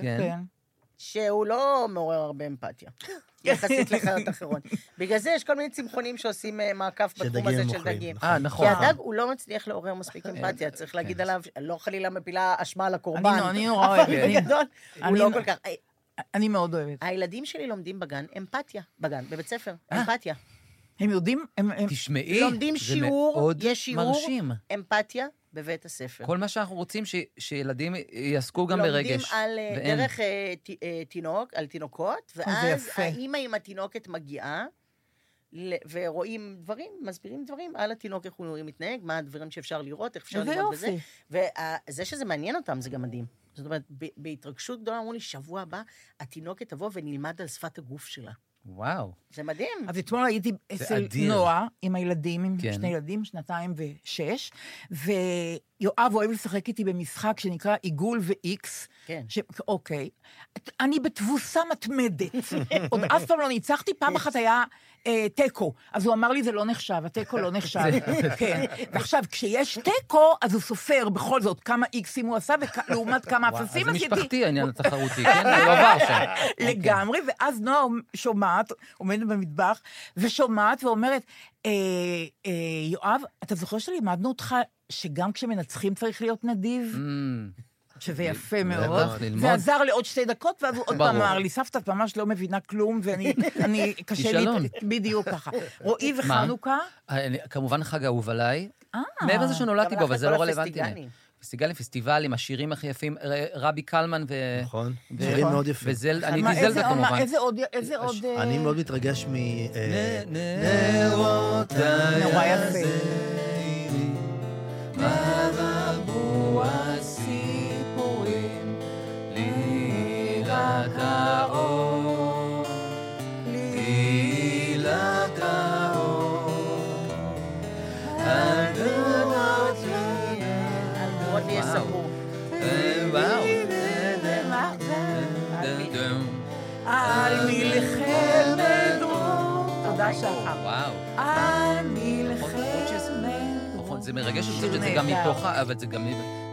שהוא לא מעורר הרבה אמפתיה. יחסית לחיות אחרות. בגלל זה יש כל מיני צמחונים שעושים אה, מעקף בתחום הזה הם של דגים. נכון. אה, כי נכון. הדג הוא לא מצליח לעורר מספיק אמפתיה, צריך להגיד עליו, לא חלילה מפילה אשמה על הקורבן. אני- אני נורא אבל אוהבת. אני- בגדול, הוא אני- לא כל כך... אני מאוד אוהבת. הילדים שלי לומדים בגן אמפתיה, בגן, בבית ספר, אה. אמפתיה. הם יודעים, הם... תשמעי, לומדים זה שיעור, מאוד יש שיעור. מרשים. אמפתיה בבית הספר. כל מה שאנחנו רוצים ש- שילדים יעסקו גם ברגש. לומדים על, אה, ואין. דרך אה, ת- אה, תינוק, על תינוקות, ואז. האימא עם התינוקת מגיעה, ל- ורואים דברים, מסבירים דברים על התינוק, איך הוא מתנהג, מה הדברים שאפשר לראות, איך אפשר לראות בזה. וזה שזה מעניין אותם, זה גם מדהים. זאת אומרת, ב- בהתרגשות גדולה אמרו לי, שבוע הבא התינוקת תבוא ונלמד על שפת הגוף שלה. וואו. זה מדהים. אז אתמול הייתי אצל. נועה, עם הילדים, עם כן. שני ילדים, שנתיים ושש, ויואב אוהב לשחק איתי במשחק שנקרא עיגול ו-X. כן. ש... אוקיי. אני בתבוסה מתמדת. עוד אף פעם לא ניצחתי, פעם אחת היה אה, תיקו. אז הוא אמר לי, זה לא נחשב, התיקו לא נחשב. כן. ועכשיו, כשיש תיקו, אז הוא סופר בכל זאת כמה איקסים הוא עשה, וכ- לעומת כמה אפסים אז זה עשיתי. משפחתי העניין התחרותי, כן? זה לא עבר שם. לגמרי, ואז נועה שומעת, עומדת במטבח, ושומעת ואומרת, אה, אה, יואב, אתה זוכר שלימדנו אותך שגם כשמנצחים צריך להיות נדיב? אמ, שזה יפה מאוד. זה עזר לי עוד שתי דקות, ואז הוא עוד פעם. אמר לי, סבתא, את ממש לא מבינה כלום, ואני, אני, קשה לי, כישלון. בדיוק ככה. רועי וחנוכה, אני- כמובן חג אהוב עליי. אה. מעבר לזה שנולדתי בו, אבל זה לא רלוונטי. פסטיגלים, פסטיבלים, השירים הכי יפים, רבי קלמן ו... נכון. שירים מאוד יפים. וזל, אני מה, הייתי איזה זלדה עוד- מה, כמובן. איזה עוד, איזה עוד... אה, אני מאוד מתרגש מ... אה, נרות נורא יפה. עברו הסיפורים, לילת האור, לילת האור, הנרות על גבורות לי יספרו. וואו. על מלחמת דרום. תודה שחר. וואו. זה מרגש, שיר חושבת שזה גם. מתוך, ה- אבל זה גם,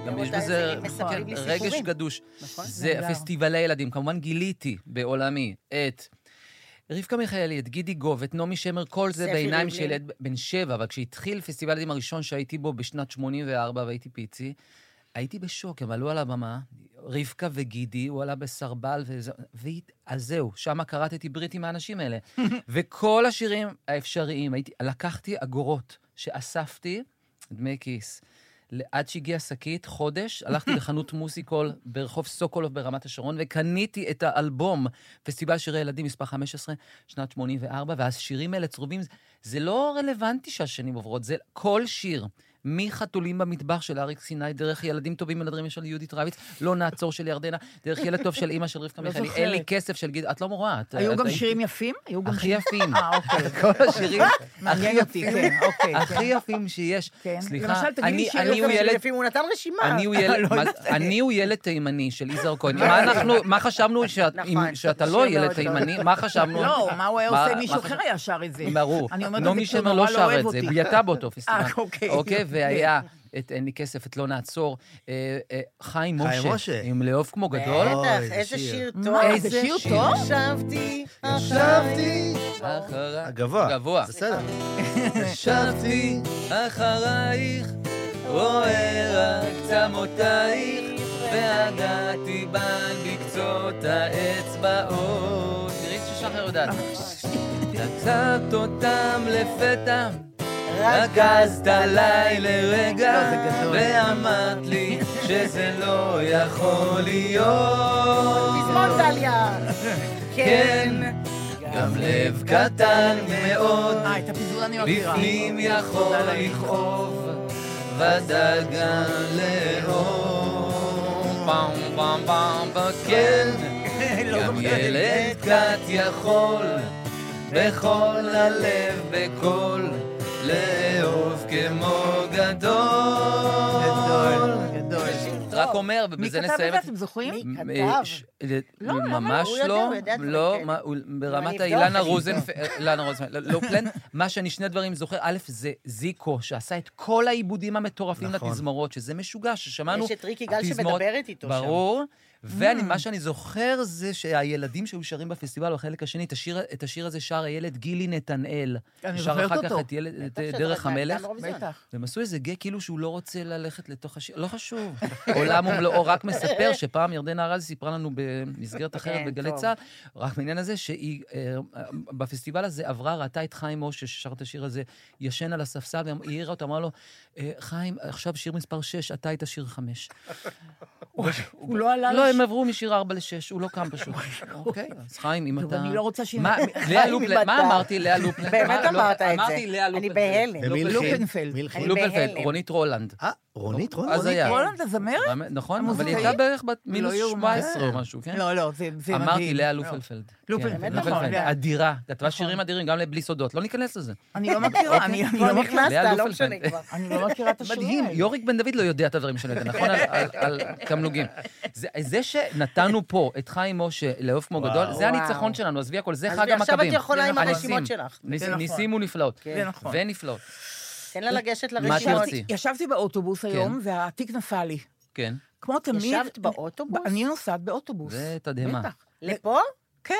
גם יש בזה כן, רגש. גדוש. נכון. זה. פסטיבלי ילדים. כמובן גיליתי בעולמי את רבקה מיכאלי, את גידי גוב, את נעמי שמר, כל זה בעיניים של. ילד בן שבע, אבל כשהתחיל פסטיבל ילדים הראשון שהייתי בו בשנת 84 והייתי פיצי, הייתי בשוק, הם עלו על הבמה, רבקה וגידי, הוא עלה בסרבל, וזה, אז זהו, שם כרתתי ברית עם האנשים האלה. וכל השירים האפשריים, הייתי, לקחתי אגורות שאספתי, דמי כיס. עד שהגיעה שקית, חודש, הלכתי לחנות מוסיקול ברחוב סוקולוב ברמת השרון, וקניתי את האלבום, פסטיבל שירי ילדים מספר 15, שנת 84, והשירים האלה צרובים, זה לא רלוונטי שהשנים עוברות, זה כל שיר. מחתולים במטבח של אריק סיני, דרך ילדים טובים מנדרים של יהודית רביץ, לא נעצור של ירדנה, דרך ילד טוב של אימא של רבקה לא מיכאלי. אין לי כסף של גיד, את לא מורה. את- היו את גם היית- שירים יפים? היו גם הכי שירים- יפים. אה, אוקיי. כל השירים הכי מעניין אותי, יפים, כן, אוקיי. הכי יפים שיש. כן. סליחה, אני- הוא ילד לא תימני של יזהר כהן. מה אנחנו, מה חשבנו נכון. שאתה לא ילד. תימני? מה חשבנו? לא, מה הוא היה עושה? מישהו אחר היה שר את זה. ברור. נעמי שמר לא לא שר את זה, הייתה באותו פסטיבל. אה, אוקיי. והיה את אין לי כסף, את לא נעצור. אה, אה, חיים משה. עם לאהוב כמו גדול. בטח, איזה איזה שיר. טוב. זה שיר. טוב? ישבתי, ישבתי. אחריי- הגבוה. גבוה. בסדר. שבתי אחרייך, רואה רק צמותייך, והגעתי בן בקצות האצבעות. תראי ששחר יודעת. נתת אותם לפתע, רכזת עליי לרגע. ואמרת לי שזה לא יכול להיות. פזמון דליה. כן, גם לב קטן מאוד. אה. בפנים יכול לכאוב, ודגן פעם וכן, לא גם. ילד קט יכול, בכל הלב, בכל, לאהוב כמו גדול. גדול, גדול. רק אומר, מי ובזה כתב את נסיים זה, את... אתם זוכרים? מי כתב? ש- לא, למה? ממש לא, לא, הוא- ברמת האילנה. רוזנפלד, אילנה רוזנפלד, לא לא פלן, מה שאני שני דברים זוכר, א', זה זיקו, שעשה את כל העיבודים המטורפים נכון. לתזמורות, שזה משוגע, ששמענו... יש את ריקי גל שמדברת איתו שם. ברור, ומה שאני זוכר זה שהילדים שהיו שרים בפסטיבל, בחלק השני, את השיר, את השיר הזה שר הילד גילי נתנאל. אני שר זוכרת אחר כך אותו. את, ילד, את דרך המלך. בטח. והם עשו איזה גג כאילו שהוא לא רוצה ללכת לתוך השיר, לא חשוב. עולם ומלואו רק מספר שפעם ירדנה ארזי סיפרה לנו במסגרת אחרת כן, בגלי טוב. צה"ל, רק בעניין הזה שהיא אה, בפסטיבל הזה עברה, ראתה את חיים משה ששר את השיר הזה, ישן על הספסל, והיא העירה אותו, אמרה לו, "אה, חיים, עכשיו שיר מספר 6, אתה היית שיר 5. הוא לא עלה לא, הם עברו משיר 4 ל-6, הוא לא קם פשוט. אוקיי, אז חיים, אם אתה... אני לא רוצה ש... מה, אמרתי, לאה לופלן? באמת לא- אמרת את זה. אמרתי לאה אני לופלן. בהלם. ומי הלחין? לופנפלד. אני לופנפלד, בהלם. רונית רולנד. אה, רונית? אז רונית. רולנד הזמרת? נכון, אבל היא? הייתה בערך בת מינוס יאומן. 17 או משהו, כן? לא, לא, זה מדהים. אמרתי לאה לא. לופלפלד. לופלפלד, כן, נכון, לופלפלד. לאה. אדירה, כתבה שירים אדירים, גם לבלי סודות. לא ניכנס לזה. אני לא מכירה, אני אני כבר לא נכנסת, לא. משנה כבר. לא מכירה את השירים מדהים. יוריק בן דוד לא יודע את הדברים שאני יודע, נכון? על- על- על תמלוגים. זה- זה שנתנו פה את חיים משה לאהוב כמו גדול, זה. הניצחון שלנו, עזבי הכל, זה אז חג עכשיו המכבים. את יכולה עם נכון. הרשימות שלך. נכון. ניסים ונפלאות. זה נכון. ונפלאות, תן לה לגשת מה לרשימות. ישבתי באוטובוס כן. היום, והתיק נפל לי. כן. כמו תמיד... ישבת באוטובוס? אני נוסעת באוטובוס. זה תדהמה. בטח. לפה? כן,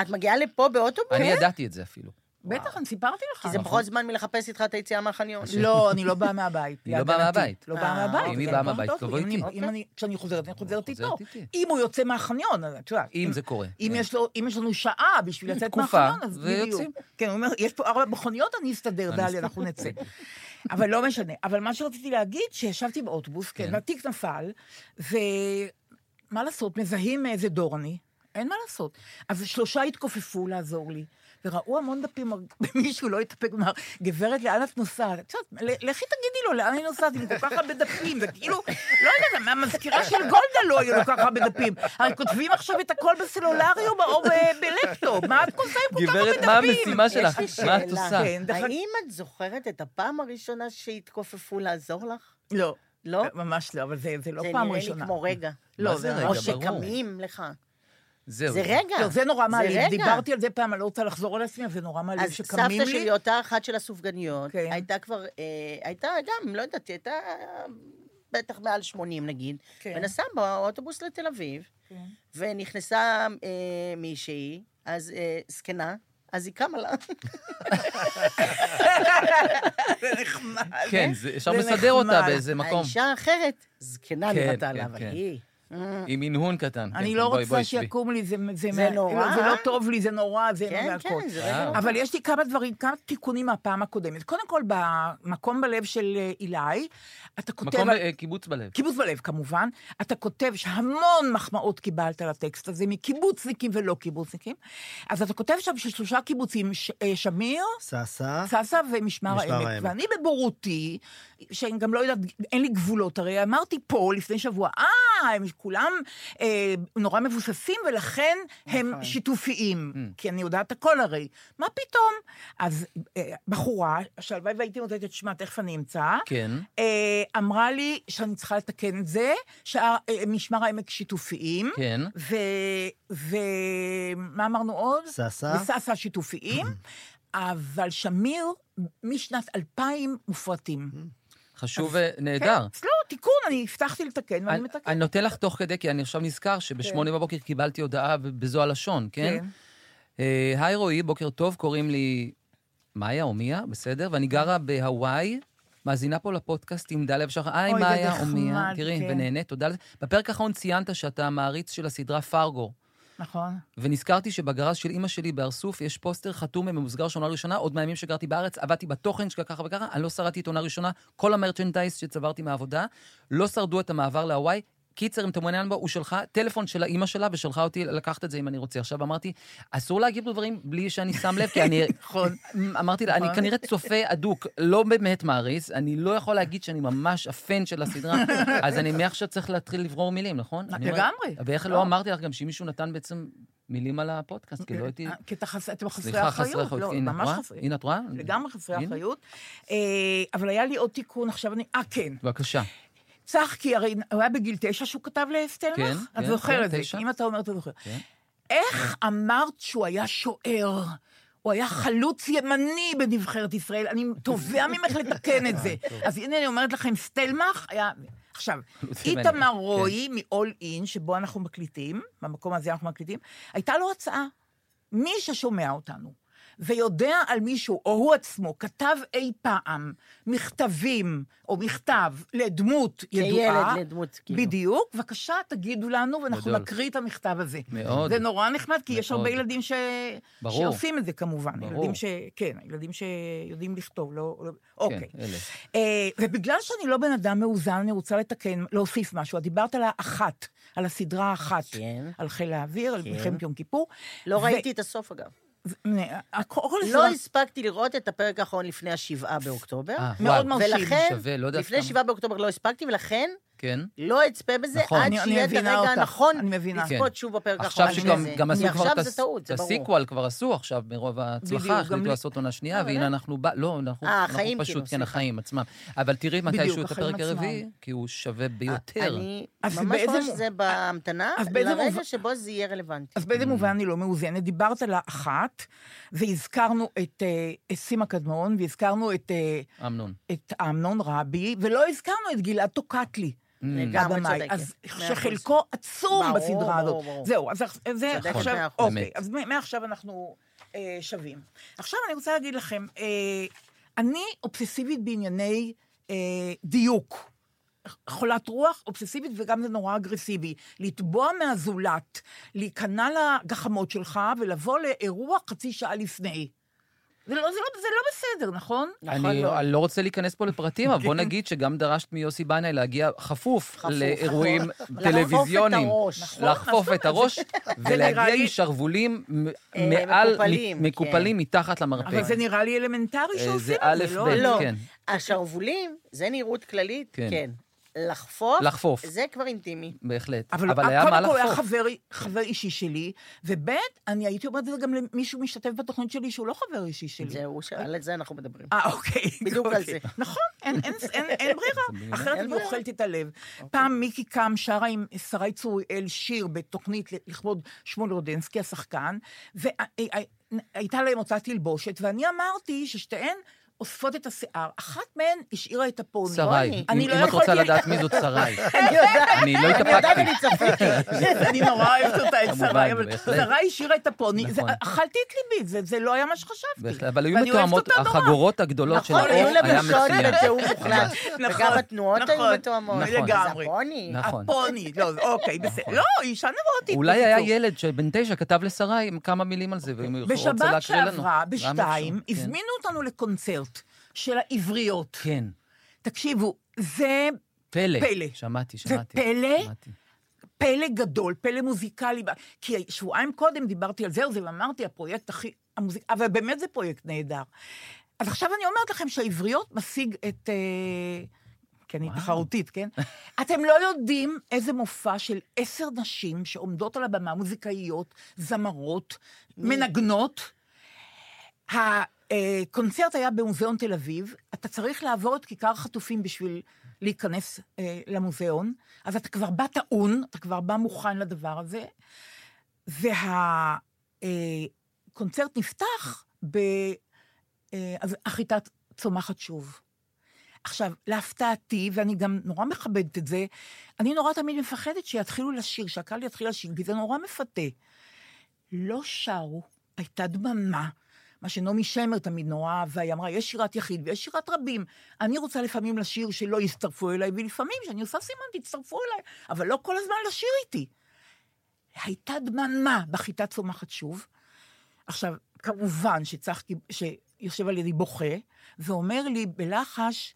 את מגיעה לפה באוטובוס? אני ידעתי את זה אפילו. בטח, אני סיפרתי לך. כי זה פחות זמן מלחפש איתך את היציאה מהחניון. לא, אני לא באה מהבית. היא לא באה. מהבית. לא אה, באה מהבית. אם היא באה הכל מהבית, תבואי. איתי. אם אני- כשאני חוזרת, אני חוזרת איתו. אם הוא יוצא מהחניון, את יודעת. אם זה קורה. אם כן. יש לו- אם יש לנו שעה בשביל לצאת מהחניון, אז. בדיוק. כן, הוא אומר, יש פה ארבע מכוניות, אני אסתדר, דליה. אנחנו נצא. אבל לא משנה. אבל מה שרציתי להגיד, שישבתי באוטובוס, כן. והתיק נפל, ומה לעשות, מזהים מאיזה דור אני, אין מה לעשות. אז שלושה התכופפו לעזור לי, וראו המון דפים, מישהו לא התאפק, אמר, גברת, לאן את נוסעת? את יודעת, לכי תגידי לו, לאן אני נוסעת עם כל כך הרבה דפים, זה כאילו, לא יודעת, מהמזכירה של גולדה לא היו לו כל כך הרבה דפים. הרי כותבים עכשיו את הכל בסלולרי או או בלפטופ, מה את עושה עם כל כך הרבה גברת, דפים? מה המשימה שלך? מה את. עושה? כן, האם את זוכרת את הפעם הראשונה שהתכופפו לעזור לך? לא, לא? ממש לא, אבל זה זה לא זה פעם נראה לי ראשונה. כמו רגע. לא, זה זה רגע? או ברור. שקמים לך. זהו. זה רגע. לא, זה נורא זה מעליב. דיברתי על זה פעם, אני לא רוצה לחזור על עצמי, אבל זה נורא מעליב אז שקמים סבתא שלי, לי. אותה אחת של הסופגניות, כן. הייתה כבר, אה, הייתה גם, לא יודעת, הייתה בטח מעל 80 נגיד, כן. ונסעה באוטובוס לתל אביב, כן. ונכנסה אה, מישהי, אז אה, זקנה, אז היא קמה לה. זה נחמד. כן, זה- אפשר זה לסדר אותה. באיזה מקום. האישה האחרת, זקנה כן, נראתה כן, לה, אבל כן. היא... עם הנהון קטן. אני כן, לא רוצה. שיקום לי, זה מה- נורא. לא, זה לא טוב לי, זה נורא, זה כן. כן, וואו. נורא. אבל יש לי כמה דברים, כמה תיקונים מהפעם הקודמת. קודם כל, במקום בלב של אה, אילי, אתה כותב... מקום על- אה, קיבוץ בלב. קיבוץ בלב, כמובן. אתה כותב שהמון מחמאות קיבלת לטקסט הזה, מקיבוצניקים ולא קיבוצניקים. אז אתה כותב שם ששלושה קיבוצים, אה, שמיר, ססה. ססה ומשמר משמר העמק. העמק. ואני בבורותי, שאני גם לא יודעת, אין לי גבולות, הרי אמרתי פה לפני שבוע, אה, הם כולם אה, נורא מבוססים, ולכן הם נכון. שיתופיים. Mm. כי אני יודעת הכל הרי. מה פתאום? אז אה, בחורה, שהלוואי והייתי נותנת את שמה, תכף אני אמצא, כן. אה, אמרה לי שאני צריכה לתקן את זה, שמשמר העמק שיתופיים, כן. ומה אמרנו עוד? ססה. וססה שיתופיים, אבל שמיר משנת 2000 מופרטים. חשוב ונהדר. כן, לא, תיקון, אני הבטחתי לתקן ואני אני מתקן. אני נותן לך תוך כדי, כי אני עכשיו נזכר שבשמונה בבוקר קיבלתי הודעה בזו הלשון, כן? אה, היי רועי, בוקר טוב, קוראים לי מאיה או מיה, בסדר? ואני גרה בהוואי, מאזינה פה לפודקאסט עם דליה ושחר. היי מאיה או מיה, תראי, כן. ונהנית, תודה לזה. בפרק האחרון ציינת שאתה מעריץ של הסדרה פרגו. נכון. ונזכרתי שבגרז של אימא שלי באר סוף יש פוסטר חתום ממוסגר של עונה ראשונה, עוד מהימים שגרתי בארץ, עבדתי בתוכן של ככה וככה, אני לא שרדתי את עונה ראשונה, כל המרצ'נדייז שצברתי מהעבודה, לא שרדו את המעבר להוואי. קיצר, אם אתה מעוניין בו, הוא שלחה טלפון של האימא שלה ושלחה אותי לקחת את זה אם אני רוצה. עכשיו אמרתי, אסור להגיב לדברים בלי שאני שם לב, כי אני... נכון. אמרתי לה, אני נכון. כנראה צופה אדוק, לא באמת מעריץ, אני לא יכול להגיד שאני ממש הפן של הסדרה, אז אני מעכשיו צריך להתחיל לברור מילים, נכון? לגמרי. ואיך לא. לא אמרתי לך גם שמישהו נתן בעצם מילים על הפודקאסט, כי לא הייתי... אה, כי אתם חסרי סליחה, חסרי אחריות. לא, ממש? חסרי. הנה, את רואה? לגמרי חסרי. אחריות. אה, אבל היה לי עוד תיקון, עכשיו אני... אה, כן. בבקשה. צחקי, הרי הוא היה בגיל תשע שהוא כתב לסטלמך? כן, אתה כן, זוכר כן, את זה. תשע. אם אתה אומר, אתה זוכר. כן. איך אמרת שהוא היה שוער? הוא היה חלוץ ימני בנבחרת ישראל, אני תובע ממך לתקן את זה. אז הנה אני אומרת לכם, סטלמך היה... עכשיו, איתמר רועי מ-all in, שבו אנחנו מקליטים, במקום הזה אנחנו מקליטים, הייתה לו הצעה. מי ששומע אותנו ויודע על מישהו, או הוא עצמו, כתב אי פעם מכתבים, או מכתב לדמות ידועה, כילד לדמות, כאילו. בדיוק, בבקשה, תגידו לנו, ואנחנו גדול. נקריא את המכתב הזה. מאוד. זה נורא נחמד, כי יש מאוד. הרבה ילדים ש... ברור. שעושים את זה כמובן. ברור. ילדים ש... כן, ילדים שיודעים לכתוב, לא... לא... אוקיי. כן, אלה. אה, ובגלל שאני לא בן אדם מאוזן, אני רוצה לתקן, להוסיף משהו. את דיברת על האחת, על הסדרה האחת. כן. על חיל האוויר, על כן. מלחמת יום כיפור. לא ו- ראיתי את הסוף, אגב. הכל- כל לא הספקתי לראות את הפרק האחרון לפני השבעה באוקטובר. אה, מאוד מרשים. ולכן, שווה, לא לפני. שבעה באוקטובר לא הספקתי, ולכן כן. לא אצפה בזה נכון. עד אני- אני שיהיה את הרגע אותך, הנכון אני מבינה. לצפות כן. שוב בפרק האחרון. עכשיו שגם זה. גם עשו כבר עכשיו את זה הס-. הסיקוואל, כבר עשו עכשיו מרוב ההצלחה, החליטו לי- לעשות עונה שנייה, אבל- והנה אנחנו, בא- לא, אנחנו אה, אנחנו פשוט, כאילו, כן. החיים עצמם. אבל תראי מתישהו את הפרק. הרביעי, כי הוא שווה ביותר. אני אז ממש באיזה ממש מו- זה בהמתנה, לרגע שבו זה יהיה רלוונטי. אז באיזה מובן אני לא מאוזנת? דיברת על האחת, והזכרנו את אה, את סימה קדמון, והזכרנו את, אה, אמנון. את אמנון רבי, ולא הזכרנו את גלעד טוקטלי. לגמרי הבמאי. צודקת. אז. שחלקו עצום בסדרה הזאת. זהו, אז זה עכשיו. אוקיי. אז מעכשיו אנחנו אה, שווים. עכשיו אני רוצה להגיד לכם, אה, אני אובססיבית בענייני אה, דיוק. חולת רוח, אובססיבית, וגם זה נורא אגרסיבי. לתבוע מהזולת, להיכנע לגחמות שלך ולבוא לאירוע חצי שעה לפני. זה לא, זה לא, זה לא בסדר, נכון? נכון אני מאוד. אני לא רוצה להיכנס פה לפרטים, אבל בוא נגיד שגם דרשת מיוסי בנאי להגיע חפוף חפוף. לאירועים לחפוף טלוויזיוניים. את הראש. נכון, לחפוף מה את? הראש ולהגיע עם שרוולים אה, מעל, מקופלים, מקופלים מתחת אבל למרפק. זה נראה לי אלמנטרי אה, שעושים זה את זה, לא? ב', לא. כן. השרוולים, זה נראות כללית, כן. לחפוף, לחפוף. זה כבר אינטימי. בהחלט. אבל, אבל היה קודם מה כל הוא היה לחפוף. חבר, חבר אישי שלי, וב' אני הייתי אומרת את זה גם למישהו משתתף בתוכנית שלי שהוא לא חבר אישי שלי. זהו, על זה אנחנו מדברים. אה, אוקיי. בדיוק על אוקיי. זה. נכון, אין, אין, אין, אין ברירה, אחרת אני. אוכלת את הלב. פעם מיקי קם שרה עם שרי צוריאל שיר בתוכנית לכבוד שמואל רודנסקי, השחקן, והייתה להם אותה תלבושת, ואני אמרתי ששתיהן אוספות את השיער. אחת מהן השאירה את הפוני. שריי. אני אם לא אם את רוצה יכולתי- לדעת מי זאת שריי. אני יודעת, אני לא אני יודעת התאפקתי. אני צפיתי. אני נורא אוהבת אותה, את שריי, אבל. שריי השאירה את הפוני, זה- נכון. אכלתי את ליבי, זה- זה לא היה מה שחשבתי. אבל היו מתואמות. החגורות הגדולות של נכון, האור היו היה לבשות מצוין. בתיאום מוחלט. נכון, וגם התנועות היו נכון, מתואמות. נכון. לגמרי. הפוני. נכון. הפוני, לא, אוקיי, בסדר. לא, אישה נברוטית. אולי היה. ילד שבן תשע כתב לשריי כמה מילים על זה, ואם הוא רוצה בשבת להקריא לנו. שעברה, גם בשתיים. הזמינו אותנו לקונצרט של העבריות. כן, תקשיבו, זה פלא. פלא. שמעתי, זה שמעתי. פלא? שמעתי. פלא גדול, פלא מוזיקלי. כי שבועיים קודם דיברתי על זה, וזה, ואמרתי, הפרויקט הכי... המוזיק... אבל באמת זה פרויקט נהדר. אז עכשיו אני אומרת לכם שהעבריות משיג את... אה, כי אני. תחרותית, כן? אתם לא יודעים איזה מופע של עשר נשים שעומדות על הבמה, מוזיקאיות, זמרות, מנגנות. הקונצרט היה במוזיאון תל אביב, אתה צריך לעבור את כיכר החטופים בשביל להיכנס אה, למוזיאון, אז אתה כבר בא טעון, אתה כבר בא מוכן לדבר הזה, והקונצרט נפתח ב"החיטה צומחת שוב". עכשיו, להפתעתי, ואני גם נורא מכבדת את זה, אני נורא תמיד מפחדת שיתחילו לשיר, שהקהל יתחיל לשיר, כי זה נורא מפתה. לא שרו, הייתה דממה. מה שנעמי שמר תמיד נורא אהבה, היא אמרה, יש שירת יחיד ויש שירת רבים. אני רוצה לפעמים לשיר שלא יצטרפו אליי, ולפעמים כשאני עושה סימן, תצטרפו אליי, אבל לא כל הזמן לשיר איתי. הייתה דממה בחיטה צומחת שוב. עכשיו, כמובן שצחקי, שיושב על ידי בוכה, ואומר לי בלחש,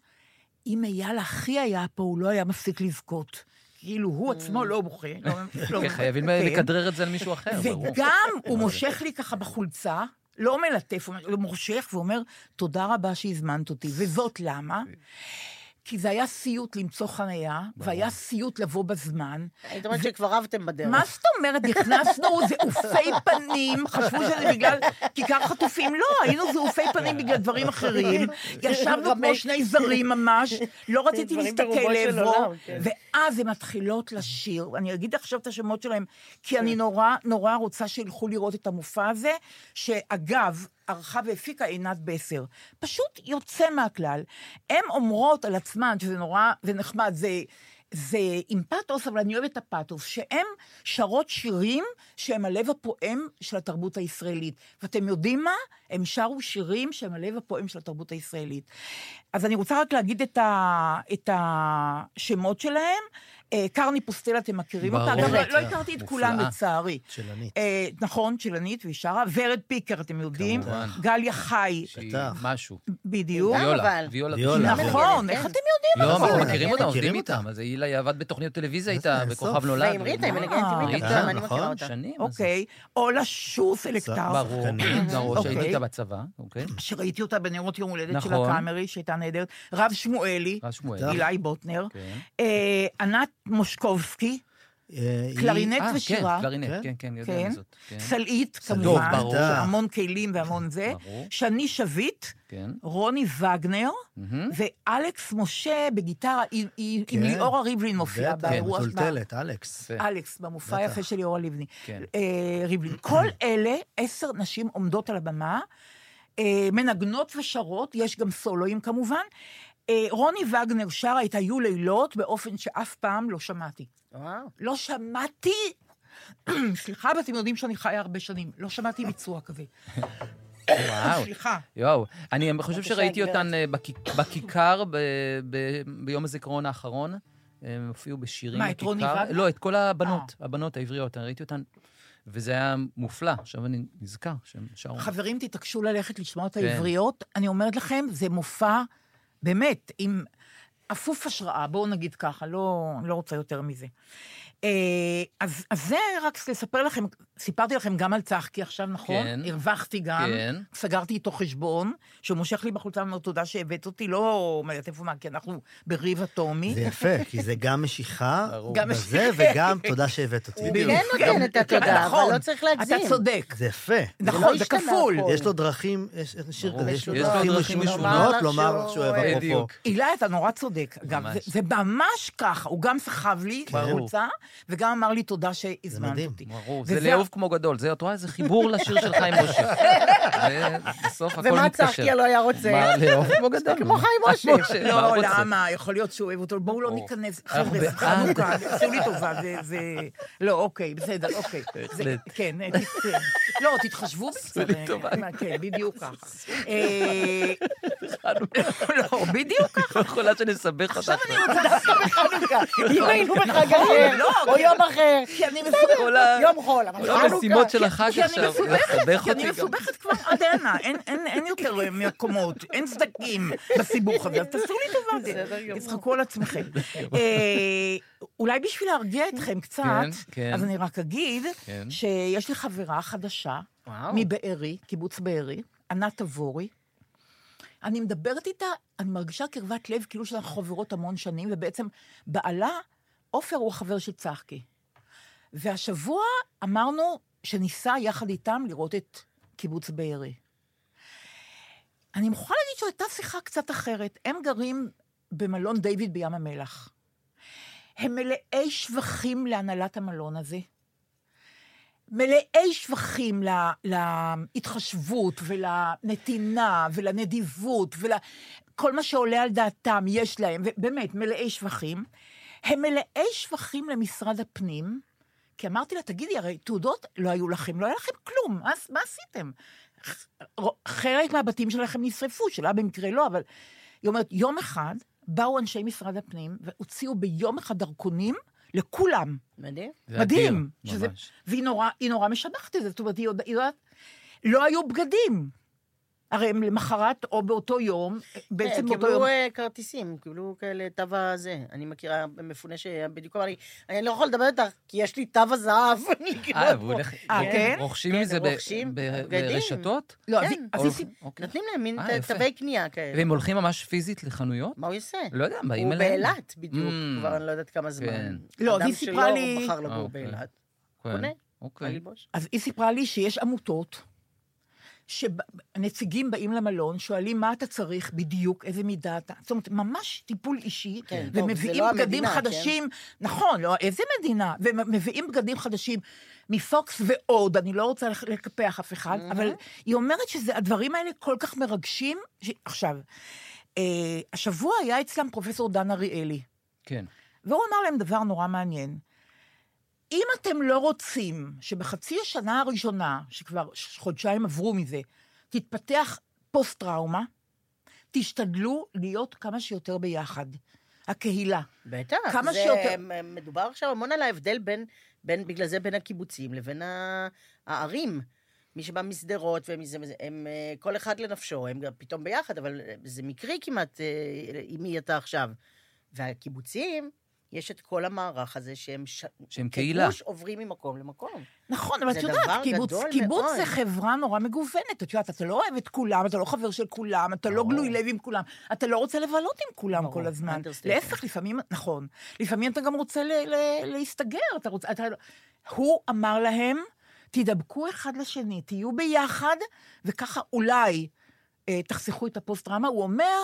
אם אייל אחי היה פה, הוא לא היה מפסיק לבכות. כאילו, הוא עצמו לא בוכה. לא- לא- חייבים כן. לכדרר את זה למישהו אחר, ברור. וגם הוא מושך לי ככה בחולצה, לא מלטף, הוא מושך ואומר, תודה רבה שהזמנת אותי. וזאת למה? כי זה היה סיוט למצוא חניה, והיה סיוט לבוא בזמן. היית אומרת שכבר רבתם בדרך. מה זאת אומרת? נכנסנו זעופי פנים, חשבו שזה בגלל כיכר חטופים. לא, היינו זעופי פנים בגלל דברים אחרים. ישבנו כמו שני זרים ממש, לא רציתי להסתכל לעברו, כן. ואז הן מתחילות לשיר. אני אגיד עכשיו את השמות שלהם, כי אני נורא נורא רוצה שילכו לראות את המופע הזה, שאגב, ערכה והפיקה עינת בסר. פשוט יוצא מהכלל. הן אומרות על עצמן, שזה נורא, זה נחמד, זה... זה עם פתוס, אבל אני אוהבת את הפתוס, שהן שרות שירים שהם הלב הפועם של התרבות הישראלית. ואתם יודעים מה? הם שרו שירים שהם הלב הפועם של התרבות הישראלית. אז אני רוצה רק להגיד את, ה, את השמות שלהם. אה, קרני פוסטל, אתם מכירים אותה? ברור. לא. הכרתי את. כולם, לצערי. שלנית. אה, נכון, צ'לנית והיא שרה. ורד פיקר, אתם יודעים? כמובן. גליה חי. משהו. בדיוק. ויולה. ויולה. נכון, כן. איך אתם יודעים? לא, נכון, אנחנו מכירים. אותם, עובדים. איתם. אז היא עבד בתוכניות טלוויזיה איתה. בכוכב נולד. ועם ריטה, היא מנגנת עם אה, ריטה, אני מכירה נכון. אותה. אוקיי. אולה שור סלקטר. ברור. ברור, שהייתי אוקיי. איתה בצבא, אוקיי. שראיתי אותה בנרות יום הולדת של נכון. הקאמרי, שהייתה נהדרת. רב שמואלי, רז שמואל. אילי בוטנר. כן. אה, ענת מושקובסקי, אה, קלרינט אה, ושירה. כן, קלרינט, כן? כן, כן, יודע כן. זאת. כן, סלעית, כמובן, ברור. המון כלים והמון זה. ברור. שני שביט, כן. רוני וגנר. ואלכס משה בגיטרה, כן. ליאורה ריבלין מופיעה בטח, באירוע. מטולטלת, אלכס. אלכס, במופע. היפה של ליאורה. כן. אה, ריבלין. כל אלה, עשר נשים עומדות על הבמה, מנגנות ושרות, יש גם סולואים כמובן. אה, רוני וגנר שרה את היו לילות באופן שאף פעם לא שמעתי. וואו. לא שמעתי, סליחה, ואתם יודעים שאני חיה הרבה שנים, לא שמעתי ביצוע כזה. וואו. סליחה. יואו, אני חושב שראיתי. אותן אה, בכיכר ביום הזיכרון האחרון. הם הופיעו בשירים מה, את רוני בכיכר. וגנר? לא, את כל הבנות, הבנות העבריות, אני ראיתי אותן, וזה היה מופלא. עכשיו אני נזכר שהם שרו. חברים, תתעקשו ללכת לשמוע את כן. העבריות. אני אומרת לכם, זה מופע, באמת, עם אפוף השראה, בואו נגיד ככה, לא, לא רוצה יותר מזה. אה, אז, אז זה רק לספר לכם, סיפרתי לכם גם על צחקי עכשיו, נכון? כן. הרווחתי גם, כן. סגרתי איתו חשבון, שהוא מושך לי בחולצה ואומר תודה שהבאת אותי, לא אומרת איפה מה, כי אנחנו בריב אטומי. זה יפה, כי זה גם משיכה. גם בזה, וגם תודה שהבאת אותי. הוא כן נותן את התודה, אבל נכון, לא צריך להגזים. אתה צודק. זה יפה. נכון, לא זה השתנה כפול. יש לו דרכים, יש שיר. כזה, יש לו דרכים משונות לומר שהוא שהוא אוהב. אפרופו. אילי, אתה נורא צודק. אגב. זה, ממש ככה, הוא גם סחב לי. בחולצה, וגם אמר לי תודה שהזמנת מדהים. אותי. ברור, וזה זה לאהוב כמו גדול. זה, את רואה, זה חיבור לשיר של חיים משה. ובסוף הכל מתקשר. ומה צחקי לא היה רוצה? מה, לאהוב כמו גדול. כמו חיים משה. לא, רוצה? למה? יכול להיות שהוא אוהב אותו. בואו לא ברור. ניכנס. אנחנו חבר'ה, זה. חנוכה, עשו לי טובה, זה... זה- לא, אוקיי, בסדר, אוקיי. זה-. כן, אה, ת-. לא, תתחשבו לי קצת. טובה. אה, כן, בדיוק ככה. אה, לא, בדיוק ככה. לא יכולה שנסבך אותך. חנוכה. אם היינו בחג אחר, לא, או כי- יום אחר, כי אני מסובכת. ה- יום חול, אבל כל המשימות חנוכה. של החג כי אני עכשיו. מסובכת, לסבך כי אני אותי גם. מסובכת כבר עד הנה, אין- אין אין יותר אה, מקומות, אין סדקים בסיבוך הזה, אז תעשו לי טובה, בסדר גמור. תצחקו על עצמכם. אה, אולי בשביל להרגיע אתכם קצת, כן, כן. אז אני רק אגיד כן. שיש לי חברה חדשה. מבארי, קיבוץ בארי, ענת תבורי. אני מדברת איתה, אני מרגישה קרבת לב כאילו שאנחנו חברות המון שנים, ובעצם בעלה, עופר הוא החבר של צחקי. והשבוע אמרנו שניסע יחד איתם לראות את קיבוץ בארי. אני מוכרחה להגיד שזו הייתה שיחה קצת אחרת. הם גרים במלון דיוויד בים המלח. הם מלאי שבחים להנהלת המלון הזה. מלאי שבחים לה, להתחשבות ולנתינה ולנדיבות ולכל מה שעולה על דעתם יש להם, ובאמת, מלאי שבחים. הם מלאי שבחים למשרד הפנים, כי אמרתי לה, תגידי, הרי תעודות לא היו לכם, לא היה לכם כלום, מה, מה עשיתם? חלק מהבתים שלכם נשרפו, שלה במקרה לא, אבל היא אומרת, יום אחד באו אנשי משרד הפנים והוציאו ביום אחד דרכונים לכולם. מדהים. זה מדהים. אדיר, שזה, ממש. והיא נורא, נורא משבחת את זה, זאת אומרת, היא יודעת, לא היו בגדים. הרי הם למחרת או באותו יום, בעצם כן, באותו יום... קיבלו אה, כרטיסים, קיבלו כאלה תו הזה. אני מכירה מפונה שבדיוק אמר לי, אני לא יכול לדבר איתך, כי יש לי תו הזהב. אה, והוא הולך... אה, כן? רוכשים כן, מזה רוכשים ב- בגדים. ברשתות? לא, אז כן. אוקיי. נותנים להם מין אה. תווי קנייה כאלה. והם הולכים ממש פיזית לחנויות? מה הוא יעשה? לא יודע, באים הוא אליהם. באילת בדיוק, Mm. כבר אני לא יודעת כמה זמן. כן. לא, אז היא אדם סיפרה שלא לי- בחר אה, לגור אוקיי. באילת. כן, קונה, מה אוקיי. ללבוש? אז היא סיפרה לי שיש עמותות, שנציגים באים למלון, שואלים מה אתה צריך בדיוק, איזה מידה אתה... זאת אומרת, ממש טיפול אישי, כן, טוב, ומביאים לא בגדים המדינה, חדשים, נכון, לא, איזה מדינה? ומביאים בגדים חדשים מפוקס ועוד, אני לא רוצה לק- לקפח אף אחד, אבל היא אומרת שהדברים האלה כל כך מרגשים. ש... עכשיו, אה, השבוע היה אצלם פרופסור דן אריאלי. כן. והוא אמר להם דבר נורא מעניין. אם אתם לא רוצים שבחצי השנה הראשונה, שכבר חודשיים עברו מזה, תתפתח פוסט-טראומה, תשתדלו להיות כמה שיותר ביחד. הקהילה. בטח. כמה זה, שיותר- מדובר עכשיו המון על ההבדל בין, בין, בגלל זה בין הקיבוצים לבין הערים. מי שבא משדרות, וזה, הם אה, כל אחד לנפשו, הם גם פתאום ביחד, אבל זה מקרי כמעט אה, עם מי אתה עכשיו. והקיבוצים, יש את כל המערך הזה שהם... ש... שהם קהילה. כגוש עוברים ממקום למקום. נכון, אבל את יודעת, קיבוץ, קיבוץ מאוד. זה חברה נורא מגוונת. את יודעת, אתה לא אוהב את כולם, אתה לא חבר של כולם, אתה לא. גלוי לב עם כולם, אתה לא רוצה לבלות עם כולם כל הזמן. להפך, לפעמים, נכון, לפעמים אתה גם רוצה ל- ל- להסתגר, אתה רוצה... אתה... הוא אמר להם, תדבקו אחד לשני, תהיו ביחד, וככה אולי אה, תחסכו את הפוסט-טראומה. הוא אומר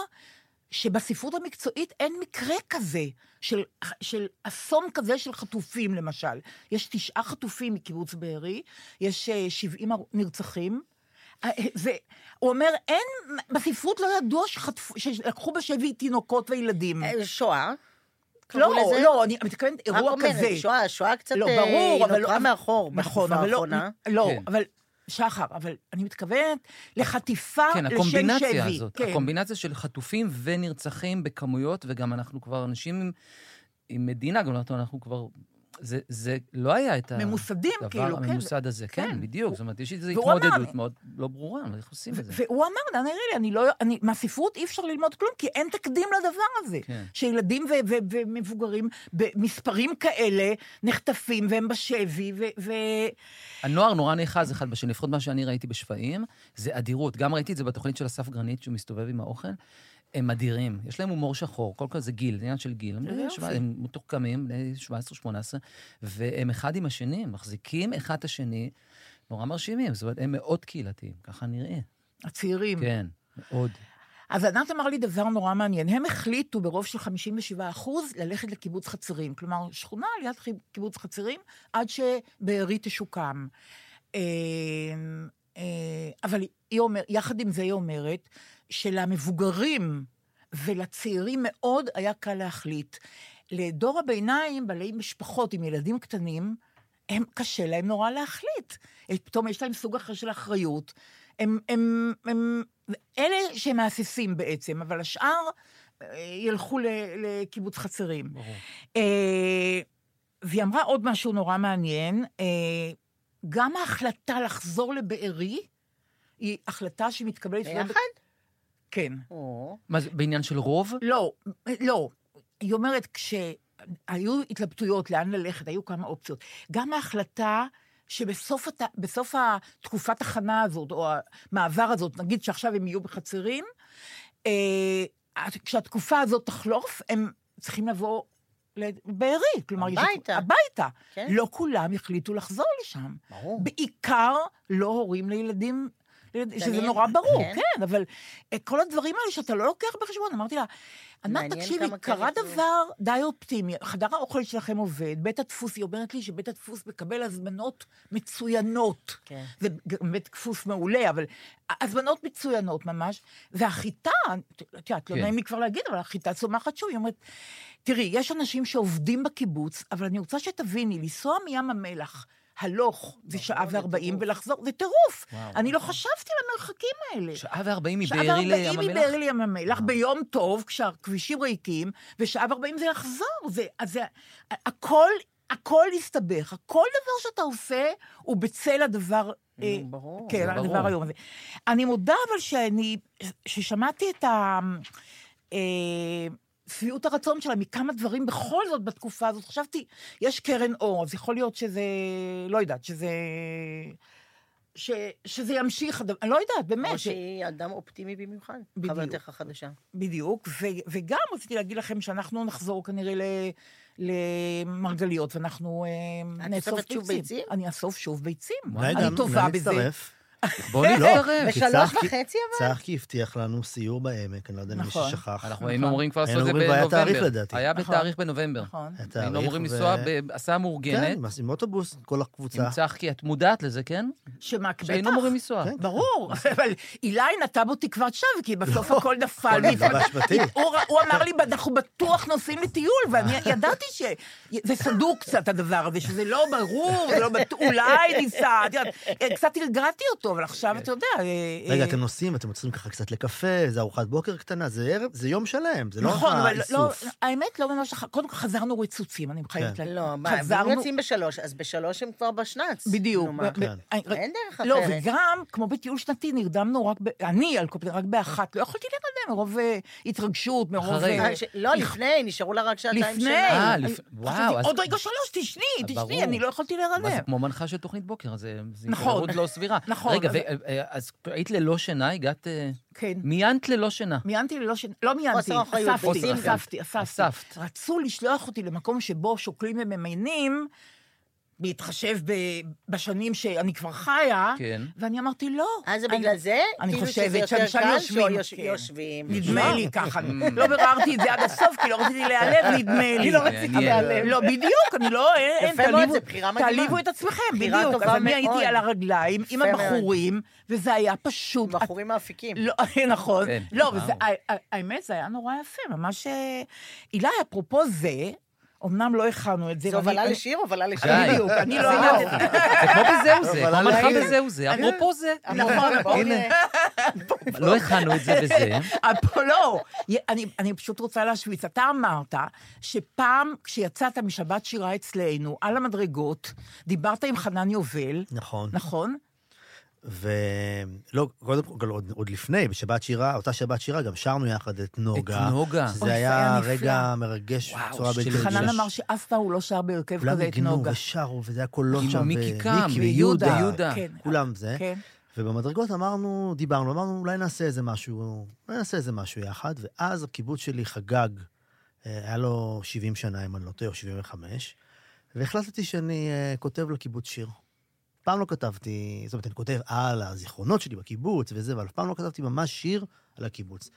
שבספרות המקצועית אין מקרה כזה של, של אסון כזה של חטופים, למשל. יש תשעה חטופים מקיבוץ בארי, יש אה, 70 הר- נרצחים. אה, זה, הוא אומר, אין, בספרות לא ידוע שחטפו, שלקחו בשבי תינוקות וילדים. אה, שואה, לא, לזה? לא, אני מתכוונת רק אירוע אומרת, כזה. שואה, שואה קצת לא, אה, ברור, אבל... נותרה אבל- מאחור נכון, בתקופה לא, האחרונה. לא, כן. אבל... שחר, אבל אני מתכוונת לחטיפה כן, לשם הקומבינציה שבי. הזאת. כן. הקומבינציה של חטופים ונרצחים בכמויות, וגם אנחנו כבר אנשים עם, עם מדינה, גם אנחנו כבר... זה, זה לא היה את ממוסדים, הדבר כאילו, כן. הממוסד הזה. כן, כן. בדיוק. זאת אומרת, יש איזו התמודדות לי- מאוד לא ברורה, איך עושים את זה? והוא אמר, דן אריאלי, אני לא... אני, מהספרות אי אפשר ללמוד כלום, כי אין תקדים לדבר הזה. כן. שילדים ו- ו- ומבוגרים במספרים כאלה נחטפים והם בשבי, ו... ו... הנוער נורא נאחז אחד בשני, לפחות מה שאני ראיתי בשפיים, זה אדירות. גם ראיתי את זה בתוכנית של אסף גרנית, שהוא מסתובב עם האוכל. הם אדירים, יש להם הומור שחור, כל כך זה גיל, זה עניין של גיל. הם, הם מתוחכמים, בני 17-18, והם אחד עם השני, מחזיקים אחד את השני, נורא מרשימים. זאת אומרת, הם מאוד קהילתיים, ככה נראה. הצעירים. כן, מאוד. אז ענת אמר לי דבר נורא מעניין. הם החליטו ברוב של 57 אחוז ללכת לקיבוץ חצרים. כלומר, שכונה ליד קיבוץ חצרים, עד שבארי תשוקם. אה, אה, אבל היא אומר, יחד עם זה היא אומרת, שלמבוגרים ולצעירים מאוד היה קל להחליט. לדור הביניים, בעלי משפחות עם ילדים קטנים, הם, קשה להם נורא להחליט. פתאום יש להם סוג אחר של אחריות. הם, הם, הם, אלה שהם מהססים בעצם, אבל השאר אה, ילכו ל- לקיבוץ חצרים. ברור. אה, והיא אמרה עוד משהו נורא מעניין, אה, גם ההחלטה לחזור לבארי, היא החלטה שמתקבלת... ביחד? כן. או, מה זה, בעניין של רוב? לא, לא. היא אומרת, כשהיו התלבטויות לאן ללכת, היו כמה אופציות. גם ההחלטה שבסוף הת... בסוף התקופת הכנה הזאת, או המעבר הזאת, נגיד שעכשיו הם יהיו בחצרים, אה, כשהתקופה הזאת תחלוף, הם צריכים לבוא לבארי. כלומר, יש- הביתה. הביתה. כן. לא כולם החליטו לחזור לשם. ברור. בעיקר לא הורים לילדים, לילד- שזה מעניין. נורא ברור, כן. כן, אבל אה, כל הדברים האלה שאתה לא לוקח בחשבון, אמרתי לה, ענת, תקשיבי, קרה דבר די אופטימי, חדר האוכל שלכם עובד, בית הדפוס, היא אומרת לי שבית הדפוס מקבל הזמנות מצוינות. כן. זה גם בית דפוס מעולה, אבל הזמנות מצוינות ממש, והחיטה, את יודעת, לא כן. נעים לי כבר להגיד, אבל החיטה צומחת שוב, היא אומרת, תראי, יש אנשים שעובדים בקיבוץ, אבל אני רוצה שתביני, לנסוע מים המלח, הלוך זה שעה זה וארבעים. ולחזור, זה טירוף. אני לא. חשבתי על המרחקים האלה. שעה וארבעים שעה מבארי לים וארבעים המלח? מבארי לים המלח, ביום טוב, כשהכבישים ריקים, ושעה וארבעים זה יחזור. זה, זה, הכל, הכל הסתבך. הכל דבר שאתה עושה הוא בצל הדבר... אה, ברור. כן, הדבר. היום הזה. אני מודה אבל שאני, ששמעתי את ה... שביעות הרצון שלה מכמה דברים בכל זאת בתקופה הזאת. חשבתי, יש קרן אור, אז יכול להיות שזה, לא יודעת, שזה... ש, שזה ימשיך, אני לא יודעת, באמת. או ש- שהיא אדם אופטימי במיוחד. בדיוק. חברתך החדשה. בדיוק, ו, וגם רציתי להגיד לכם שאנחנו נחזור כנראה ל, למרגליות, ואנחנו אה, את נאסוף אוספת שוב ביצים? אני אאסוף שוב ביצים. רגע, אני טובה בזה. בואו נצטרף. בשלוש צחקי- וחצי אבל? צחקי הבטיח לנו סיור בעמק, אני לא יודע אם מי נכון. ששכח. אנחנו היינו אמורים כבר לעשות את זה בנובמבר. תאריך לדעתי. היה נכון. בתאריך בנובמבר. נכון. היה היינו אמורים לנסוע בהסעה מאורגנת. כן, עם אוטובוס, כל הקבוצה. עם צחקי, את מודעת לזה, כן? שמה, שהיינו בטח. אמורים לנסוע. כן. ברור, אבל אילי נטע בו תקוות שווא, כי בסוף הכל נפל. לא. הוא אמר לי, אנחנו בטוח נוסעים לטיול, ואני ידעתי שזה סדור קצת, הדבר הזה, שזה לא ברור, לא אולי ניסע, קצת אותו, אבל עכשיו, אתה יודע... אה, רגע, אה, אתם נוסעים, אתם עוצרים ככה קצת לקפה, זה ארוחת בוקר קטנה, זה ערב, זה יום שלם, זה לא נכון, אבל לא. האמת לא ממש, קודם כל חזרנו רצוצים, אני חייבת כן. לא, מה, הם חזרנו, יוצאים בשלוש, אז בשלוש הם כבר בשנץ. בדיוק. כן. אני- אין דרך לא, אחרת. וגם, כמו בטיול שנתי, נרדמנו רק, ב- אני על קופנהגן רק באחת, לא יכולתי להירדם מרוב אה, התרגשות, מרוב... אחרי. ש- לא, לפני, נשארו לה רק שעתיים לפני, שינה. אה, אני- לפ- וואו, עוד רגע שלוש, תשני, תשני. אני לא יכולתי מה זה. כמו מנחה של תוכנית בוקר, זה נכון. התעוררות לא סבירה. נכון, רגע, אז- ו- אה, אז היית ללא שינה, הגעת... אה, כן. מיינת ללא שינה. מיינתי ללא ש... לא מיינתי, אספתי. אספתי, אספתי. אספת. רצו לשלוח אותי למקום שבו שוקלים וממיינים, בהתחשב ב- בשנים שאני כבר חיה, כן. ואני אמרתי, לא. אה, זה אני- בגלל זה? אני כאילו חושבת שזה יותר שאנשי קל יושבים, שיוש- כן. יושבים. נדמה לי ככה. לא ביררתי את זה עד הסוף, כי לא רציתי להיעלב, נדמה לי. אני לא רציתי. להיעלב. לא, בדיוק, אני לא, יפה מאוד, זה בחירה מדהימה. תעליבו את עצמכם, בדיוק. אז אני. הייתי על הרגליים עם. הבחורים, וזה היה פשוט... בחורים מאפיקים. לא, נכון. כן, לא, האמת, זה היה נורא יפה, ממש... אה, אילי, אפרופו זה, אמנם לא הכנו את זה. זה הובלה לשיר, הובלה לשיר. די. בדיוק, אני לא זה יודעת. יופי. זה כמו בזהו זה, כמו מנחה. בזהו זה. אפרופו זה. נכון, בואו הנה. לא הכנו את זה בזה. אני, אני פשוט רוצה להשוויץ. אתה אמרת שפעם כשיצאת משבת שירה אצלנו, על המדרגות, דיברת עם חנן יובל, נכון. נכון? ולא, קודם כל, עוד, עוד לפני, בשבת שירה, אותה שבת שירה, גם שרנו יחד את נוגה. את נוגה. שזה היה היה נפלא. רגע מרגש וואו, בצורה בלתי חנן רגילה. אמר שאף פעם הוא לא שר בהרכב כולם כזה את ניגנו נוגה. ושרו, וזה היה קולות עם שם. מיקי קם, מיקי ויהודה, ויהודה. יהודה. כן. כולם זה. כן. ובמדרגות אמרנו, דיברנו, אמרנו, אולי נעשה איזה משהו, אולי נעשה איזה משהו יחד, ואז הקיבוץ שלי חגג, אה, היה לו 70 שנה, אם אני לא טועה, או 75, והחלטתי שאני אה, כותב לקיבוץ שיר. פעם לא כתבתי, זאת אומרת, אני כותב על הזיכרונות שלי בקיבוץ וזה, אבל אף פעם לא כתבתי ממש שיר על הקיבוץ.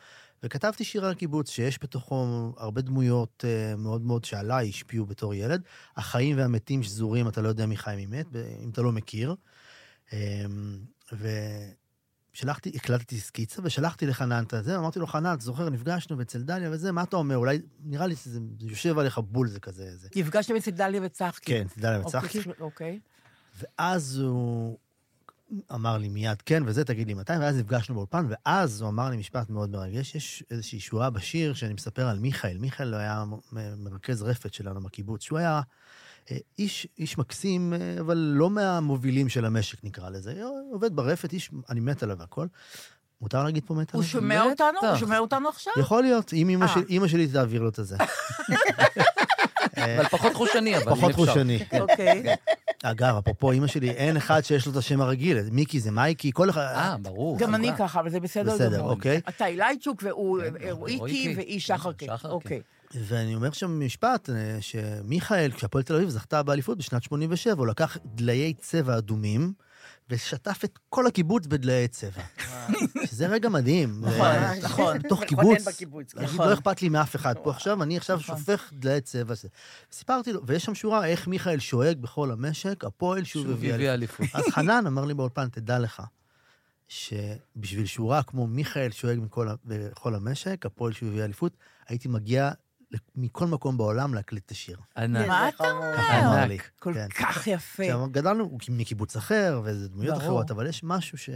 וכתבתי שיר על הקיבוץ, שיש בתוכו הרבה דמויות אה, מאוד מאוד שעליי השפיעו בתור ילד. החיים והמתים שזורים, אתה לא יודע מי חי מי מת, אם אתה לא מכיר. אמ, ושלחתי, הקלטתי סקיצה ושלחתי לחנן את זה, אמרתי לו, חנן, אתה זוכר, נפגשנו אצל דליה וזה, מה אתה אומר? אולי, נראה לי שזה זה יושב עליך בול, זה כזה, זה. נפגשתם אצל דליה וצחקי. כן, אצל דליה וצחקי. אוקיי, אוקיי. ואז הוא אמר לי מיד כן, וזה, תגיד לי מתי, ואז נפגשנו באולפן, ואז הוא אמר לי משפט מאוד מרגש, יש איזושהי שורה בשיר שאני מספר על מיכאל. מיכאל היה מרכז רפת שלנו בקיבוץ, שהוא היה אה, איש, איש מקסים, אה, אבל לא מהמובילים של המשק, נקרא לזה. עובד ברפת, איש, אני מת עליו והכל. מותר להגיד פה מת הוא עליו? שומע אותנו? הוא. שומע אותנו עכשיו? יכול להיות, אם אמא אה. שלי תעביר לו את הזה. אבל פחות חושני, אבל פחות. חושני. אוקיי. אגב, אפרופו אמא שלי, אין אחד שיש לו את השם הרגיל. מיקי זה מייקי, כל אחד... אה, ברור. גם אני. ככה, אבל זה בסדר בסדר. אוקיי. אתה אילייצ'וק והוא כן, רואיקי רואיקי. והיא. שחרקה. אוקיי. ואני אומר שם משפט, אה, שמיכאל, כשהפועל תל אביב זכתה באליפות בשנת 87, הוא לקח דליי צבע אדומים, ושטף את כל הקיבוץ בדליי צבע. שזה רגע מדהים. נכון, נכון. בתוך קיבוץ. נכון. לא אכפת לי מאף אחד פה עכשיו, אני עכשיו נכון. שופך דליי צבע. סיפרתי לו, ויש שם שורה, איך מיכאל שואג בכל המשק, הפועל שוב שוב הביא אליפות. אז חנן אמר לי באולפן, תדע לך, שבשביל שורה כמו מיכאל שואג בכל המשק, הפועל שהוא הביא אליפות, הייתי מגיע מכל מקום בעולם להקליט את השיר. ענק. מה אתה אומר? אמר לי. כל כן. כך יפה. עכשיו, גדלנו מקיבוץ אחר, וזה דמויות. אחרות, אבל יש משהו ש...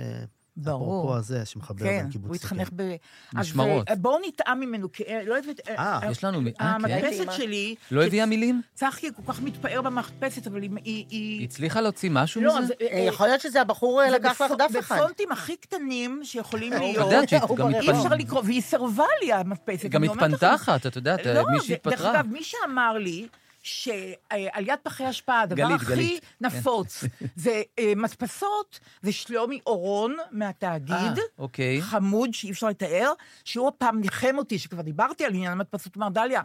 ברור. אפרופו הזה, שמחבר כן, בין קיבוץ הוא התחנך ב... אז, משמרות. אה, בואו נטעם ממנו, כי אה, לא יודעת... אה, יש לנו... אה, כן? המדפסת שלי... לא הביאה מילים? צחקי כל כך מתפאר במדפסת, אבל היא... היא-. הצליחה להוציא משהו לא, מזה? זה- אה, יכול להיות שזה הבחור אה, לקח לך דף אחד. בפונטים הכי קטנים שיכולים את להיות. אי התפנתה. אפשר לקרוא, והיא סירבה לי, המדפסת. גם לך, התפנתחת, את יודעת, לא, מי זה- דרך שהתפטרה. אגב, מי שאמר לי שעל יד פחי אשפה, הדבר גלית, הכי גלית, כן. נפוץ זה אה, מדפסות, זה שלומי אורון אה, מהתאגיד. אוקיי. חמוד שאי אפשר לתאר, שהוא הפעם ניחם אותי, שכבר דיברתי על עניין המדפסות, אמר, דליה, אה,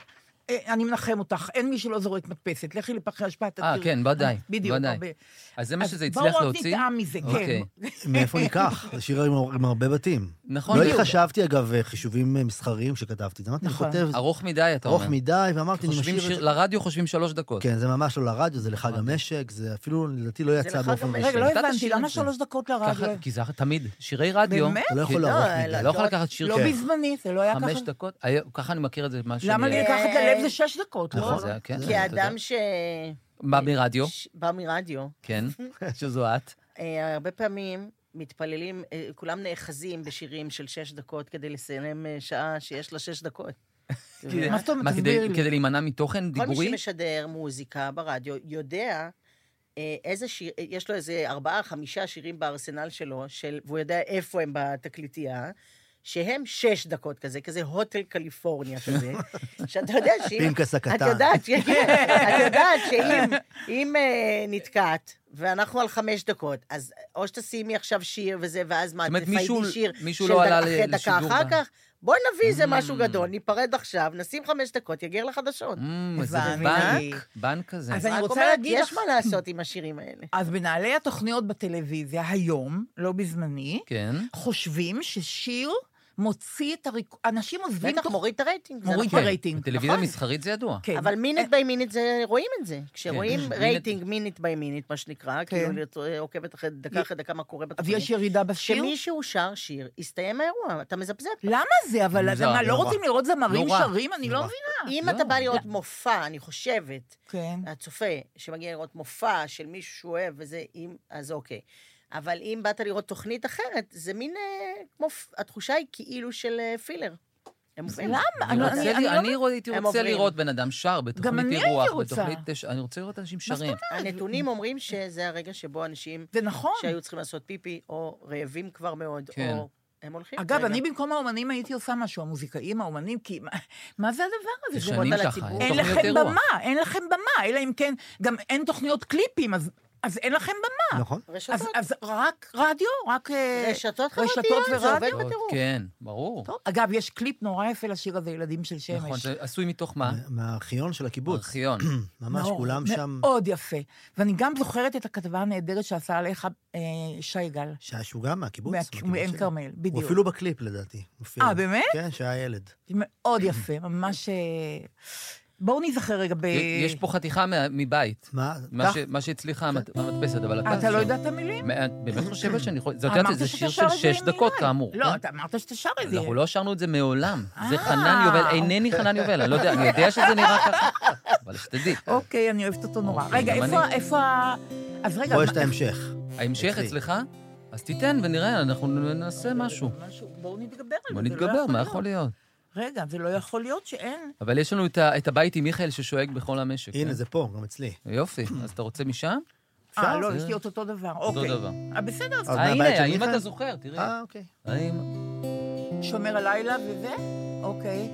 אני מנחם אותך, אין מי שלא זורק מדפסת, לכי לפחי אשפה, תראי. אה, כן, ודאי, בדיוק. ודאי. הרבה. אז זה מה שזה הצליח בואו להוציא? עוד נטעם מזה, אוקיי. כן. מאיפה ניקח? זה שיר עם, עם הרבה בתים. נכון, לא בדיוק. חשבתי, אגב, חישובים אה, מסחריים שכתבתי. אז אמרתי, אני נכון. כותב ארוך מדי, אתה אומר. ארוך מדי, ואמרתי, אני משאיר שיר, זה. לרדיו חושבים שלוש דקות. כן, זה ממש לא לרדיו, זה לחג המשק, זה אפילו, לדעתי, לא יצא באופן. רשמי. רגע, לא הבנתי, למה זה. שלוש דקות לרדיו? כי זה תמיד, שירי רדיו. באמת? אתה לא יכול לא, לא יכול לקחת שיר לא. בזמני, זה לא היה ככה. חמש דקות, ככה אני מכיר את זה, מה למה לי אה, לקחת ללב זה שש דקות, לא? נכון, זה היה, כן. כי. האדם ש... בא מרדיו, בא מרדיו, כן, שזו את. אה, הרבה פעמים מתפללים, אה, כולם נאחזים בשירים של שש דקות כדי לסיים אה, שעה שיש לה שש דקות. מה זאת אומרת? כדי לי. כדי להימנע מתוכן כל מי דיבורי? שמשדר מוזיקה ברדיו יודע איזה שיר, יש לו איזה ארבעה, חמישה שירים בארסנל שלו, של, והוא יודע איפה הם בתקליטייה, שהם שש דקות כזה, כזה הוטל קליפורניה כזה, שאתה יודע שאם... פינקס את הקטן. יודעת, ש- את יודעת שאם אם, אה, נתקעת, ואנחנו על חמש דקות, אז או שתשימי עכשיו שיר וזה, ואז מה, תפיידי שיר מישהו של לא דק- עלה אחרי דקה לשידור אחר כך, בואי נביא איזה משהו Mm. גדול, ניפרד עכשיו, נשים חמש דקות, יגיע לחדשות. אמ, זה הבנתי. בנק, בנק כזה. אז אני רוצה להגיד יש לך- מה לעשות עם השירים האלה. אז מנהלי התוכניות בטלוויזיה היום, לא בזמני, כן. חושבים ששיר מוציא את הריק... אנשים עוזבים... בטח מוריד את הרייטינג. זה מוריד נכון. את הרייטינג. בטלוויזיה נכון. מסחרית זה ידוע. כן. אבל מינט ביי מינט זה, רואים את זה. כשרואים מינט- רייטינג מינט ביי מינט, מה שנקרא, כן. כאילו להיות- עוקבת אחרי דקה אחרי דקה מה קורה אז בתוכנית. יש ירידה בשיר? כשמישהו שר שיר, הסתיים האירוע, אתה מזפזפ. למה זה? אבל מה, לא. רוצים לראות זמרים. שרים? אני לא. מבינה. אם לא. אתה בא לראות מופע, אני חושבת, כן. הצופה שמגיע לראות מופע של מישהו שהוא אוהב וזה, אז אוקיי. אבל אם באת לראות תוכנית אחרת, זה מין, אה, כמו, התחושה היא כאילו של אה, פילר. הם. למה? אני אני לא- רוצה אני- אני לא רוא- הייתי רוצה עוברים. לראות בן אדם שר בתוכנית אירוח. בתוכנית... אני רוצה לראות אנשים שרים. הנתונים אומרים שזה הרגע שבו אנשים זה נכון. שהיו צריכים לעשות פיפי, או רעבים כבר מאוד, כן. או הם הולכים. אגב. אני במקום האומנים הייתי עושה משהו, המוזיקאים, האומנים, כי מה- מה זה הדבר הזה? זה זה שנים ככה. אין לכם. במה, אין לכם במה, אלא אם כן, גם אין תוכניות קליפים, אז, אז אין לכם במה. נכון. אז, רשתות, אז רק רדיו? רק... אה, רשתות רשתות חברתיות, זה ורדיו? עובד בטירוף. כן, ברור. טוב, אגב, יש קליפ נורא יפה לשיר הזה, ילדים של שמש. נכון, זה עשוי מתוך מה? מהארכיון של הקיבוץ. ארכיון. ממש מאור, כולם שם, מאוד יפה. ואני גם זוכרת את הכתבה הנהדרת שעשה עליך אה, שי גל, שהיה שהוא גם מהקיבוץ. מה- מהקיבוץ מעין. כרמל, הוא בדיוק. אפילו בקליפ לדעתי. אה, באמת? כן, שהיה ילד. מאוד יפה, ממש... בואו ניזכר רגע ב... יש פה חתיכה מבית. מה? מה שהצליחה המדפסת, אבל אתה... אתה לא. יודע את המילים? באמת חושבת שאני יכול... אמרת זה שאתה שיר שר של את זה שש עם דקות. כאמור. לא? אתה אמרת שאתה שר את זה. אנחנו לא שרנו את זה מעולם. זה אה. חנן יובל, אינני חנן יובל, אני לא יודע, אני יודע שזה נראה ככה, אבל שתדעי. אוקיי, אני אוהבת אותו נורא. אוקיי, רגע, איפה ה... אז רגע, פה יש את ההמשך. ההמשך. אצלך? אז תיתן ונראה, אנחנו נעשה משהו. בואו נתגבר על זה. בוא זה לא נתגבר, מה יכול להיות? רגע, זה לא יכול להיות שאין. אבל יש לנו את ה- את הבית עם מיכאל ששואג בכל המשק. הנה, כן? זה פה, גם אצלי. יופי, אז אתה רוצה משם? אה? לא, יש לי את אותו דבר. אותו אוקיי. דבר. אה, בסדר, אז אה, הנה, האם? אתה זוכר? תראי. אה, אוקיי. האם... שומר הלילה וזה? אוקיי.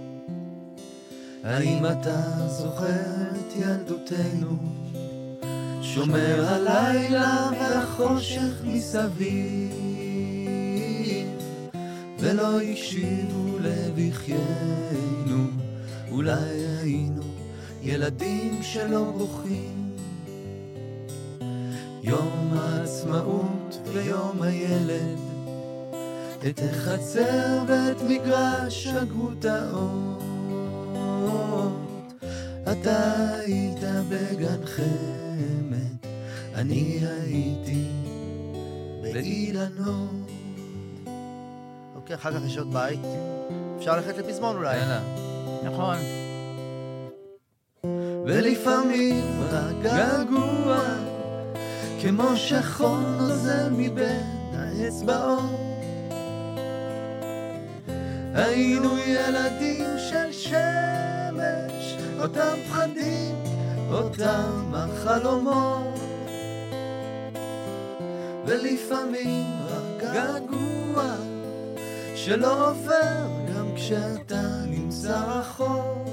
האם אתה זוכר את ילדותנו, שומר הלילה והחושך מסביב, ולא הקשיבו לבכיינו, אולי היינו ילדים שלא בוכים. יום העצמאות ויום הילד, את החצר ואת מגרש הגרוטאות. אתה היית בגן חמד, אני הייתי באילנות. אוקיי, אחר כך יש עוד בית. אפשר ללכת לפזמון אולי. יאללה. נכון. ולפעמים הגעגוע כמו שחור נוזל מבין האצבעות היינו ילדים של שמש אותם פחדים, אותם החלומות ולפעמים הגעגוע שלא עובר גם כשאתה נמצא רחוק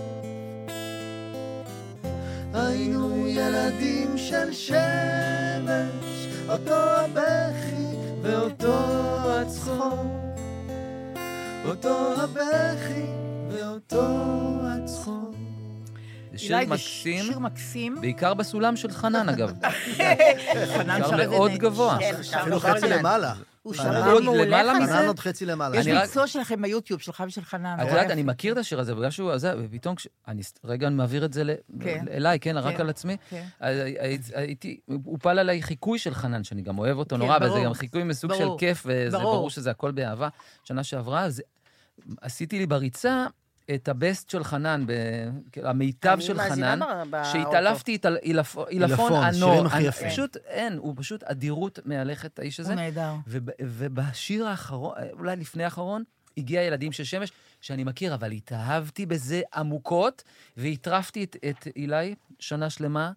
היינו ילדים של שמש, אותו הבכי ואותו הצחוק. אותו הבכי ואותו הצחוק. שיר זה מקסים, שיר מקסים. בעיקר בסולם של חנן, אגב. חנן שר מאוד גבוה. כן, אפילו חצי. למעלה. הוא חנן. שר את אה, זה עוד חצי למעלה. יש ביצוע שלכם ביוטיוב, שלך ושל חנן. את יודעת. אני מכיר את השיר הזה, בגלל שהוא זה, ופתאום, כש- אני ס- רגע אני מעביר את זה כן. אליי, כן, רק כן. על עצמי. כן. הייתי, הופל עליי חיקוי של חנן, שאני גם אוהב אותו נורא, וזה. גם חיקוי מסוג של. כיף, וזה ברור. שזה הכל באהבה. שנה שעברה, עשיתי לי בריצה את הבסט של חנן, ב- כאילו, המיטב של חנן. שהתעלפתי את עילפון עילפון, ענור. שירים הכי יפים. פשוט, אין, הוא פשוט אדירות מהלכת, האיש הזה. הוא נהדר. וב, ובשיר האחרון, אולי לפני האחרון, הגיע ילדים של שמש, שאני מכיר, אבל התאהבתי בזה עמוקות, והטרפתי את, את אילי שנה שלמה,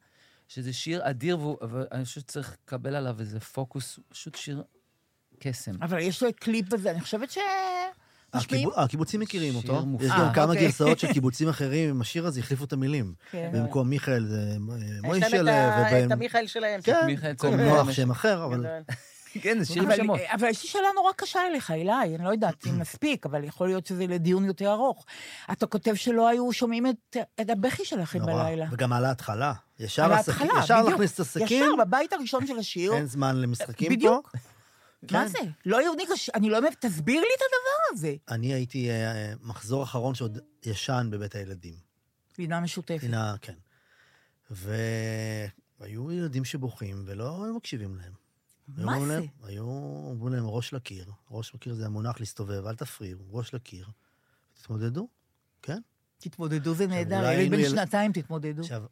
שזה שיר אדיר, ואני חושב שצריך לקבל עליו איזה פוקוס, פשוט שיר קסם. אבל יש לו קליפ בזה, אני חושבת ש... משפיעים. הקיבו- הקיבוצים מכירים אותו. יש אה, גם כמה אוקיי. גרסאות של קיבוצים אחרים עם השיר הזה, החליפו את המילים. כן. במקום מיכאל זה יש להם מוישלה, את ובהם... המיכאל שלהם. כן, במקום נוח שם אחר, אבל... כן, זה שיר עם אבל, יש לי שאלה נורא קשה אליך, אליי, אני לא יודעת אם נספיק, אבל יכול להיות שזה לדיון יותר ארוך. אתה כותב שלא היו שומעים את, את הבכי שלכם נורא. בלילה. וגם על ההתחלה. ישר על הסכין- ההתחלה, ישר בדיוק. להכניס את הסכין, ישר, בבית הראשון של השיר. אין זמן למשחקים פה. מה כן. זה? לא יהודי קשה, אני לא אומרת, תסביר לי את הדבר הזה. אני הייתי אה, מחזור אחרון שעוד ישן בבית הילדים. לינה משותפת. פינה, כן. והיו ילדים שבוכים ולא היו מקשיבים להם. מה זה? להם- היו אומרים להם ראש לקיר. ראש לקיר זה המונח להסתובב, אל תפריעו, ראש לקיר. תתמודדו, כן? תתמודדו, זה נהדר. ילד בן יל- שנתיים, תתמודדו. עכשיו,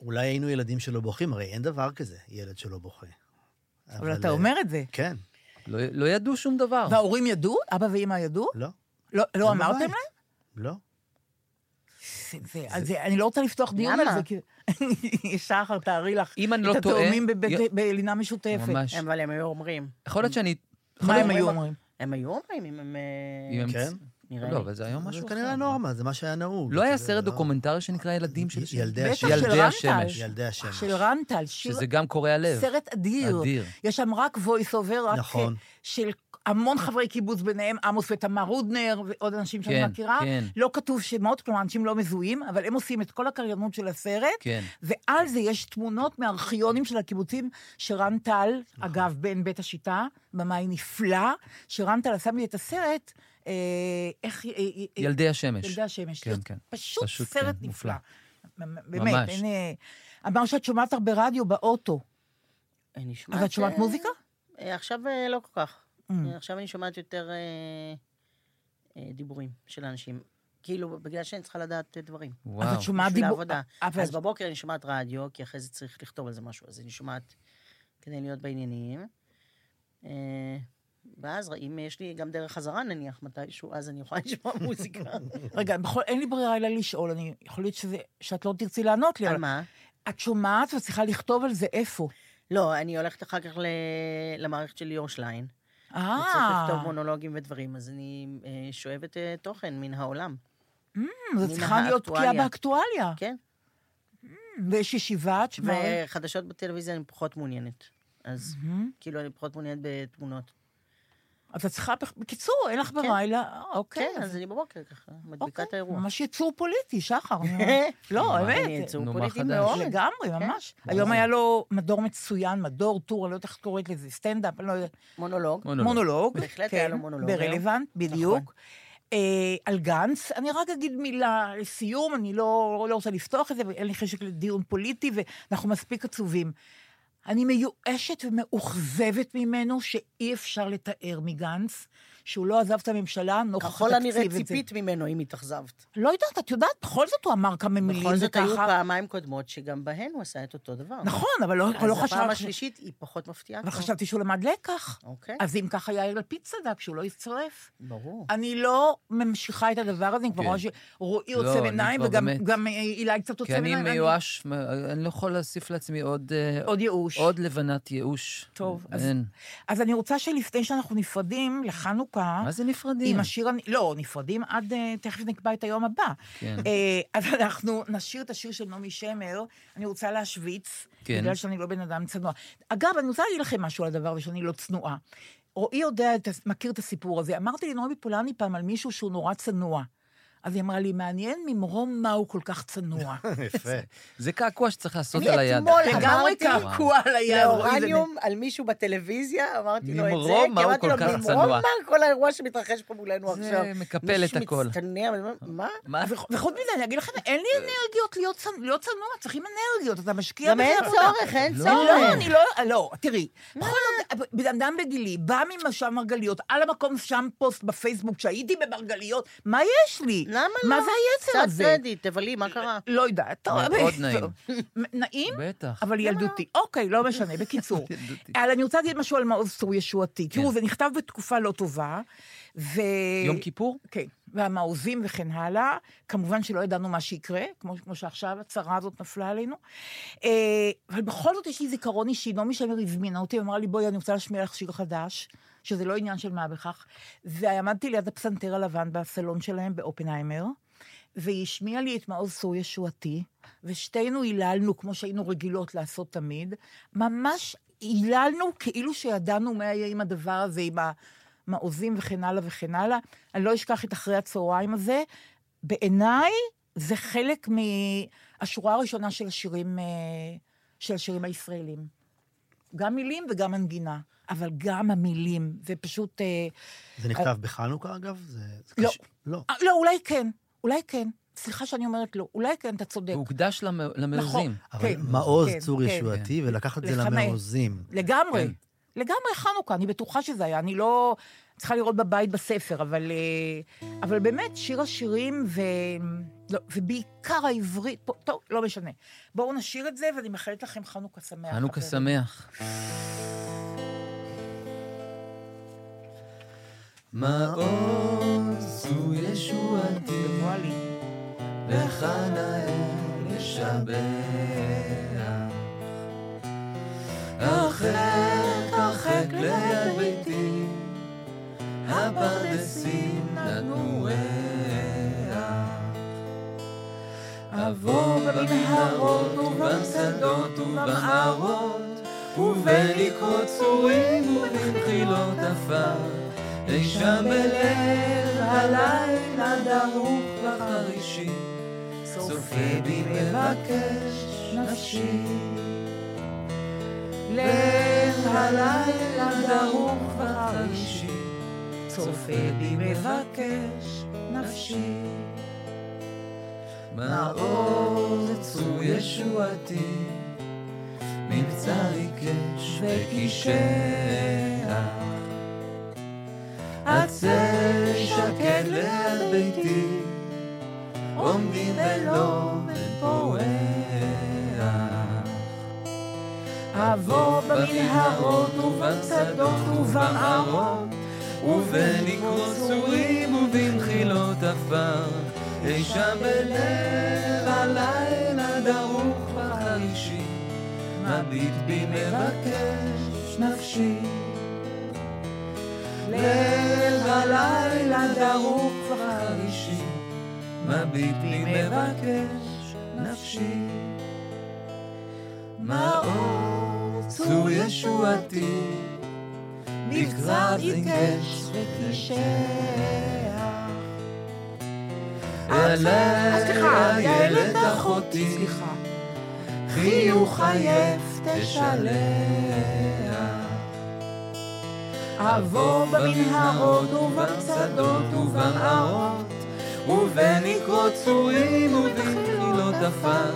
אולי היינו ילדים שלא בוכים, הרי אין דבר כזה, ילד שלא בוכה. אבל אתה אה, אומר את זה. כן, לא, לא ידעו שום דבר. וההורים ידעו? אבא ואמא ידעו? לא, לא, לא אמרתם. להם? לא. זה- זה- אז זה- אני לא רוצה לפתוח דיון על? זה, כי... שחר, תארי לך. אם אני לא את טועה... התאומים בבית- י- בלינה משותפת. ממש. אבל הם היו אומרים. יכול להיות שאני... מה הם היו אומרים-? הם היו אומרים אם הם... אה, אם הם- כן? נראה לא, לי. אבל זה היום משהו זה אחר. כנראה נורמה, זה מה שהיה נהוג. לא היה זה סרט לא- דוקומנטרי שנקרא ילדים של... ילדי השמש. של ילדי. השמש. ילדי השמש. של רנטל, שזה גם קורע לב. סרט אדיר. אדיר. יש שם רק voice over, רק נכון. של המון חברי קיבוץ, ביניהם עמוס ותמר רודנר ועוד אנשים שאני כן, מכירה. כן. לא כתוב שמות, כלומר, אנשים לא מזוהים, אבל הם עושים את כל הקריינות של הסרט. כן. ועל זה יש תמונות מארכיונים של הקיבוצים, שרן טל, נכון. אגב, בן בית השיטה, במאי נפלא, שרן טל עשה לי את הסרט, איך... אה, אה, ילדי השמש. ילדי השמש. כן, כן. פשוט, פשוט סרט כן, נפלא. מופלא. באמת, ממש. אין... אה, אמר שאת שומעת הרבה רדיו באוטו. אני נשמעת... אז את שומעת אה, מוזיקה? עכשיו לא כל כך. Mm. עכשיו אני שומעת יותר דיבורים של אנשים. כאילו, בגלל שאני צריכה לדעת דברים. אז וואו. את שומעת בשביל דיבור... העבודה. אבל- אז בבוקר אני שומעת רדיו, כי אחרי זה צריך לכתוב על זה משהו, אז אני שומעת כדי להיות בעניינים. ואז אם יש לי גם דרך חזרה נניח מתישהו, אז אני יכולה לשמוע מוזיקה. רגע, בכל, אין לי ברירה אלא לשאול, אני, יכול להיות שזה, שאת לא תרצי לענות לי, על אבל מה? את שומעת וצריכה לכתוב על זה איפה. לא, אני הולכת אחר כך ל- למערכת של ליאור שליין. וצריך אה, לכתוב מונולוגים ודברים, אז אני אה, שואבת אה, תוכן מן העולם. mm, זו צריכה להיות בקיאה. באקטואליה. כן. ויש ישיבה, את שומעת? וחדשות בטלוויזיה אני פחות מעוניינת. אז כאילו אני פחות מעוניינת בתמונות. אז את צריכה, בקיצור, אין לך ברירה, אלא, אה, אוקיי. כן, אז אני בבוקר ככה, מדביקה אוקיי, את האירוע. ממש יצור פוליטי, שחר. לא, אני באמת. יצור פוליטי? מאוד. לגמרי, כן. ממש. היום היה לו מדור מצוין, מדור, טור, אני לא יודעת איך קוראת לזה, סטנדאפ, אני לא יודעת. מונולוג. מונולוג. בהחלט כן, היה לו מונולוג. ברלוונט, בדיוק. אה, על גנץ, אני רק אגיד מילה לסיום, אני לא, לא רוצה לפתוח את זה, ואין לי חשק לדיון פוליטי, ואנחנו מספיק עצובים. אני מיואשת ומאוכזבת ממנו שאי אפשר לתאר מגנץ, שהוא לא עזב את הממשלה נוכח ככל התקציב הנראה הזה. ציפית ממנו אם התאכזבת. לא יודעת, את יודעת, בכל זאת הוא אמר כמה מילים בכל זאת היו וככה. פעמיים קודמות שגם בהן הוא עשה את אותו דבר. נכון, אבל לא, אבל לא אז הפעם חשבתי... השלישית היא פחות מפתיעה. אבל. חשבתי שהוא למד לקח. אוקיי, אז אם ככה יאיר לפיד צדק, שהוא לא יצטרף. ברור. אני לא ממשיכה את הדבר הזה, אני כבר כן. רואה שרועי לא, עוצם אני עיניים, וגם אה, אילי קצת עוצם כי אני עיניים. מיואש, אני לא יכול להוסיף לעצמי עוד... אה, עוד ייאוש. עוד לבנת ייאוש. טוב. אז אני רוצה שלפני שאנחנו נפרדים לחנוכה, מה זה נפרדים? עם השיר, לא, נפרדים עד, אה, תכף נקבע את היום הבא. כן. אה, אז אנחנו נשיר את השיר של נעמי שמר, אני רוצה להשוויץ, כן. בגלל שאני לא בן אדם צנוע. אגב, אני רוצה להגיד לכם משהו על הדבר הזה, שאני לא צנועה. רועי יודע, מכיר את הסיפור הזה. אמרתי לנעמי פולני פעם על מישהו שהוא נורא צנוע. אז היא אמרה לי, מעניין ממרום מה הוא כל כך צנוע. יפה. זה קעקוע שצריך לעשות אני על היד. אתמול לגמרי אמרתי קעקוע על היד. לאורניום על מישהו בטלוויזיה, אמרתי לו את זה, ממרום מה כי הוא אמרתי לו, כל כך ממרום צנוע." מה כל האירוע שמתרחש פה מולנו זה עכשיו. מקפל את הכל. מישהו מצטנע, מה? מה? וח- וחוץ מזה, אני אגיד לכם, אין לי אנרגיות להיות צנוע, צריכים אנרגיות, אתה משקיע גם אין. צורך, אין לא, צורך. לא, אני לא, לא, תראי, בכל זאת, בן אדם בגילי, בא ממשל מרגליות, על המקום שם פוסט בפייסבוק שהייתי במרגליות, מה יש לי? למה לא? מה זה היצר קצת הזה? קרדיט, תבלי, מה קרה? לא יודעת. טוב, מאוד נעים. נעים? בטח. אבל ילדותי. אוקיי, לא משנה, בקיצור. ילדותי. אבל אני רוצה להגיד משהו על מעוז צור ישועתי. תראו, זה נכתב בתקופה לא טובה, ו... יום כיפור? כן, והמעוזים וכן הלאה. כמובן שלא ידענו מה שיקרה, כמו, כמו שעכשיו הצרה הזאת נפלה עלינו. אה, אבל בכל זאת יש לי זיכרון אישי, נעמי שמר הזמינה אותי, ואמרה לי, בואי, אני רוצה להשמיע לך שיר חדש, שזה לא עניין של מה בכך. ועמדתי ליד הפסנתר הלבן בסלון שלהם באופנהיימר, והיא השמיעה לי את מעוז צור ישועתי, ושתינו היללנו, כמו שהיינו רגילות לעשות תמיד, ממש היללנו כאילו שידענו מה יהיה עם הדבר הזה, עם המעוזים וכן הלאה וכן הלאה. אני לא אשכח את אחרי הצהריים הזה. בעיניי זה חלק מהשורה הראשונה של השירים, אה, של השירים הישראלים. גם מילים וגם מנגינה, אבל גם המילים, זה פשוט... אה, זה נכתב בחנוכה, אגב? זה, זה לא. קש... לא. אה, לא, אולי כן, אולי כן. סליחה שאני אומרת לא, אולי כן, אתה צודק. הוא הוקדש למ- למעוזים. אבל כן, מעוז כן, צור כן. ישועתי, ולקחת את זה. למעוזים. לגמרי. כן. לגמרי חנוכה, אני בטוחה שזה היה. אני לא צריכה לראות בבית בספר, אבל, אה, אבל באמת, שיר השירים, ו... לא, ובעיקר העברית, פה, טוב, לא משנה. בואו נשאיר את זה, ואני מאחלת לכם חנוכה שמח. חנוכה. שמח. מעוז הוא ישועתי. לך נאה לשבח. הרחק הרחק ליד ביתי, הפרדסים נתנו ריח. אבוא במנהרות ובשדות ובמערות, ובלקרות צורים ובמחילות עפר, אי שם בלב הלילה דרוך וחרישי, צופה בי מבקש נפשי. לב הלילה דרוך וחרישי, צופה בי מבקש נפשי. מעוז צור ישועתי, מבצע עיקש וקישח. עצי שקד ליד ביתי, עומדים בלום ופורח. אבוא במנהרות ובשדות ובמערות, ובלקרות צורים ובמחילות עפר, אי שם בלב הלילה דרוך בחרישי, מביט בי מבקש נפשי. לב הלילה דרוך בחרישי, מביט בי מבקש נפשי. מעוז צור ישועתי, בקרב עיקש וקישח. אה, סליחה, איילת אחותי. חיוך עייף תשלח. אבוא במנהרות ובשדות ובמערות, ובנקרות צורים ובמחילות עפר,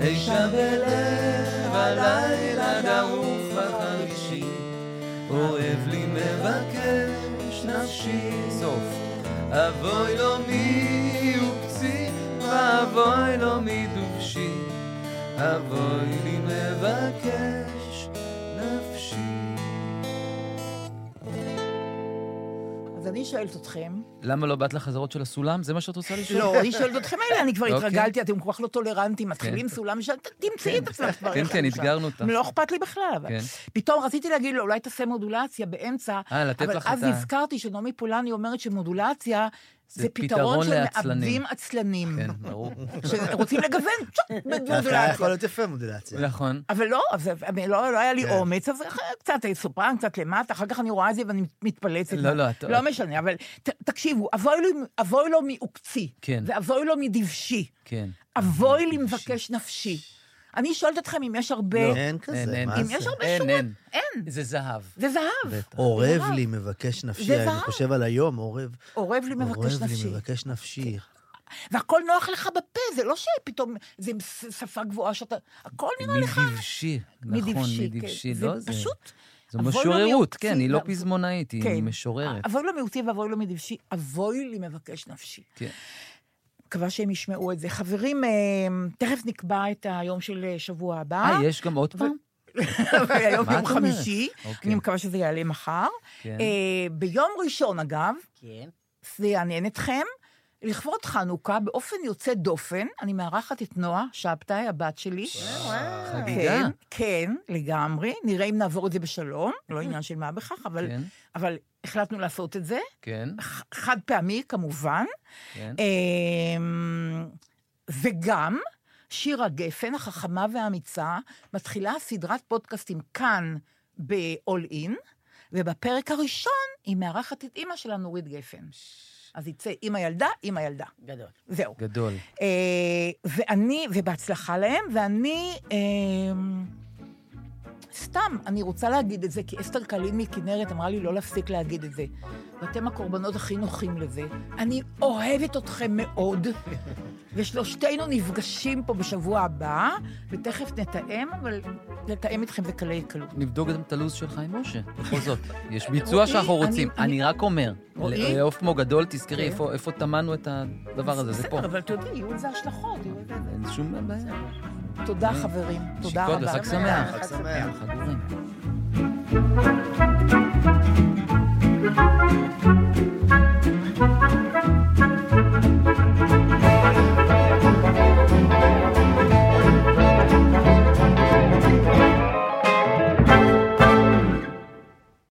אי שם בלב הלילה דרוך בחרישי, אוהב לי מבקש נפשי. סוף. אבוי לו מי וקצי, ואבוי לו מי דובשי, אבוי לי מבקש נפשי. אז אני שואלת אתכם, למה לא באת לחזרות של הסולם? זה מה שאת רוצה לשאול? לא, אני שואלת אתכם אלה, אני כבר אוקיי. התרגלתי, אתם כל כך לא טולרנטים, מתחילים סולם, תמצאי את עצמך כבר. כן, כן. אתגרנו אותך. לא אכפת לי בכלל. כן. פתאום רציתי להגיד לו, אולי תעשה מודולציה באמצע, אה, אבל אז. נזכרתי שנעמי פולני אומרת שמודולציה זה פתרון של לעצלנים. מעבדים עצלנים. כן, ברור. שרוצים לגוון במודולציה. יכול להיות יפה מודולציה. נכון. אבל לא, אז לא, לא היה לי כן. אומץ, אז קצת סופרן, קצת למטה, אחר כך אני רואה את זה ואני מתפלצת. לא, לא, לא משנה, אבל ת, תקשיבו, אבוי לו, אבוי לו מעוקצי, כן. ואבוי לו מדבשי, כן. אבוי לי מבקש נפשי. אני שואלת אתכם אם יש הרבה... לא. אין כזה, אין, אין. מה אם זה? יש הרבה אין, שורות, אין. אין. זה זהב. זה זהב. אורב. לי מבקש נפשי, זה אני. חושב על היום, אורב. אורב לי מבקש אורב לי נפשי. מבקש נפשי. והכל נוח לך בפה, זה לא שפתאום זה ש- שפה גבוהה שאתה... הכל נראה לך... מדבשי. נכון, מדבשי, כן. לא, זה... פשוט... זו משוררות, כן, היא לא פזמונאית, היא כן. משוררת. אבוי לו מעוקצי ואבוי לו מדבשי, אבוי לי מבקש נפשי. כן. מקווה שהם ישמעו את זה. חברים, אה, תכף נקבע את היום של אה, שבוע הבא. אה, יש גם עוד פעם? היום יום? חמישי, אוקיי. אני מקווה שזה יעלה מחר. כן. אה, ביום ראשון, אגב, כן. זה יעניין אתכם, לכבוד חנוכה, באופן יוצא דופן, אני מארחת את נועה שבתאי, הבת שלי. חגיגה. כן, כן, לגמרי. נראה אם נעבור את זה בשלום, לא עניין של מה בכך, אבל, כן, אבל החלטנו לעשות את זה. כן, חד פעמי, כמובן. כן. אמ, וגם שירה גפן, החכמה והאמיצה, מתחילה סדרת פודקאסטים כאן ב-all in, ובפרק הראשון היא מארחת את אימא שלה, נורית גפן. אז יצא אימא ילדה, אימא ילדה. גדול. זהו. גדול. אה, ואני, ובהצלחה להם, ואני... אה, סתם, אני רוצה להגיד את זה, כי אסתר קלין מכנרת אמרה לי לא להפסיק להגיד את זה. ואתם הקורבנות הכי נוחים לזה. אני אוהבת אתכם מאוד, ושלושתנו נפגשים פה בשבוע הבא, ותכף נתאם, אבל לתאם איתכם זה קלי קלות. נבדוק גם את הלו"ז של חיים משה, בכל זאת. יש ביצוע שאנחנו רוצים. אני- רק אומר? לעוף כמו גדול, תזכרי כן. איפה- טמנו את הדבר הזה, זה פה. בסדר, אבל אתה יודע, יהיו לזה השלכות. אין שום בעיה. תודה, חברים. תודה שיקות רבה. וחג שמח. חג שמח. חג אורים.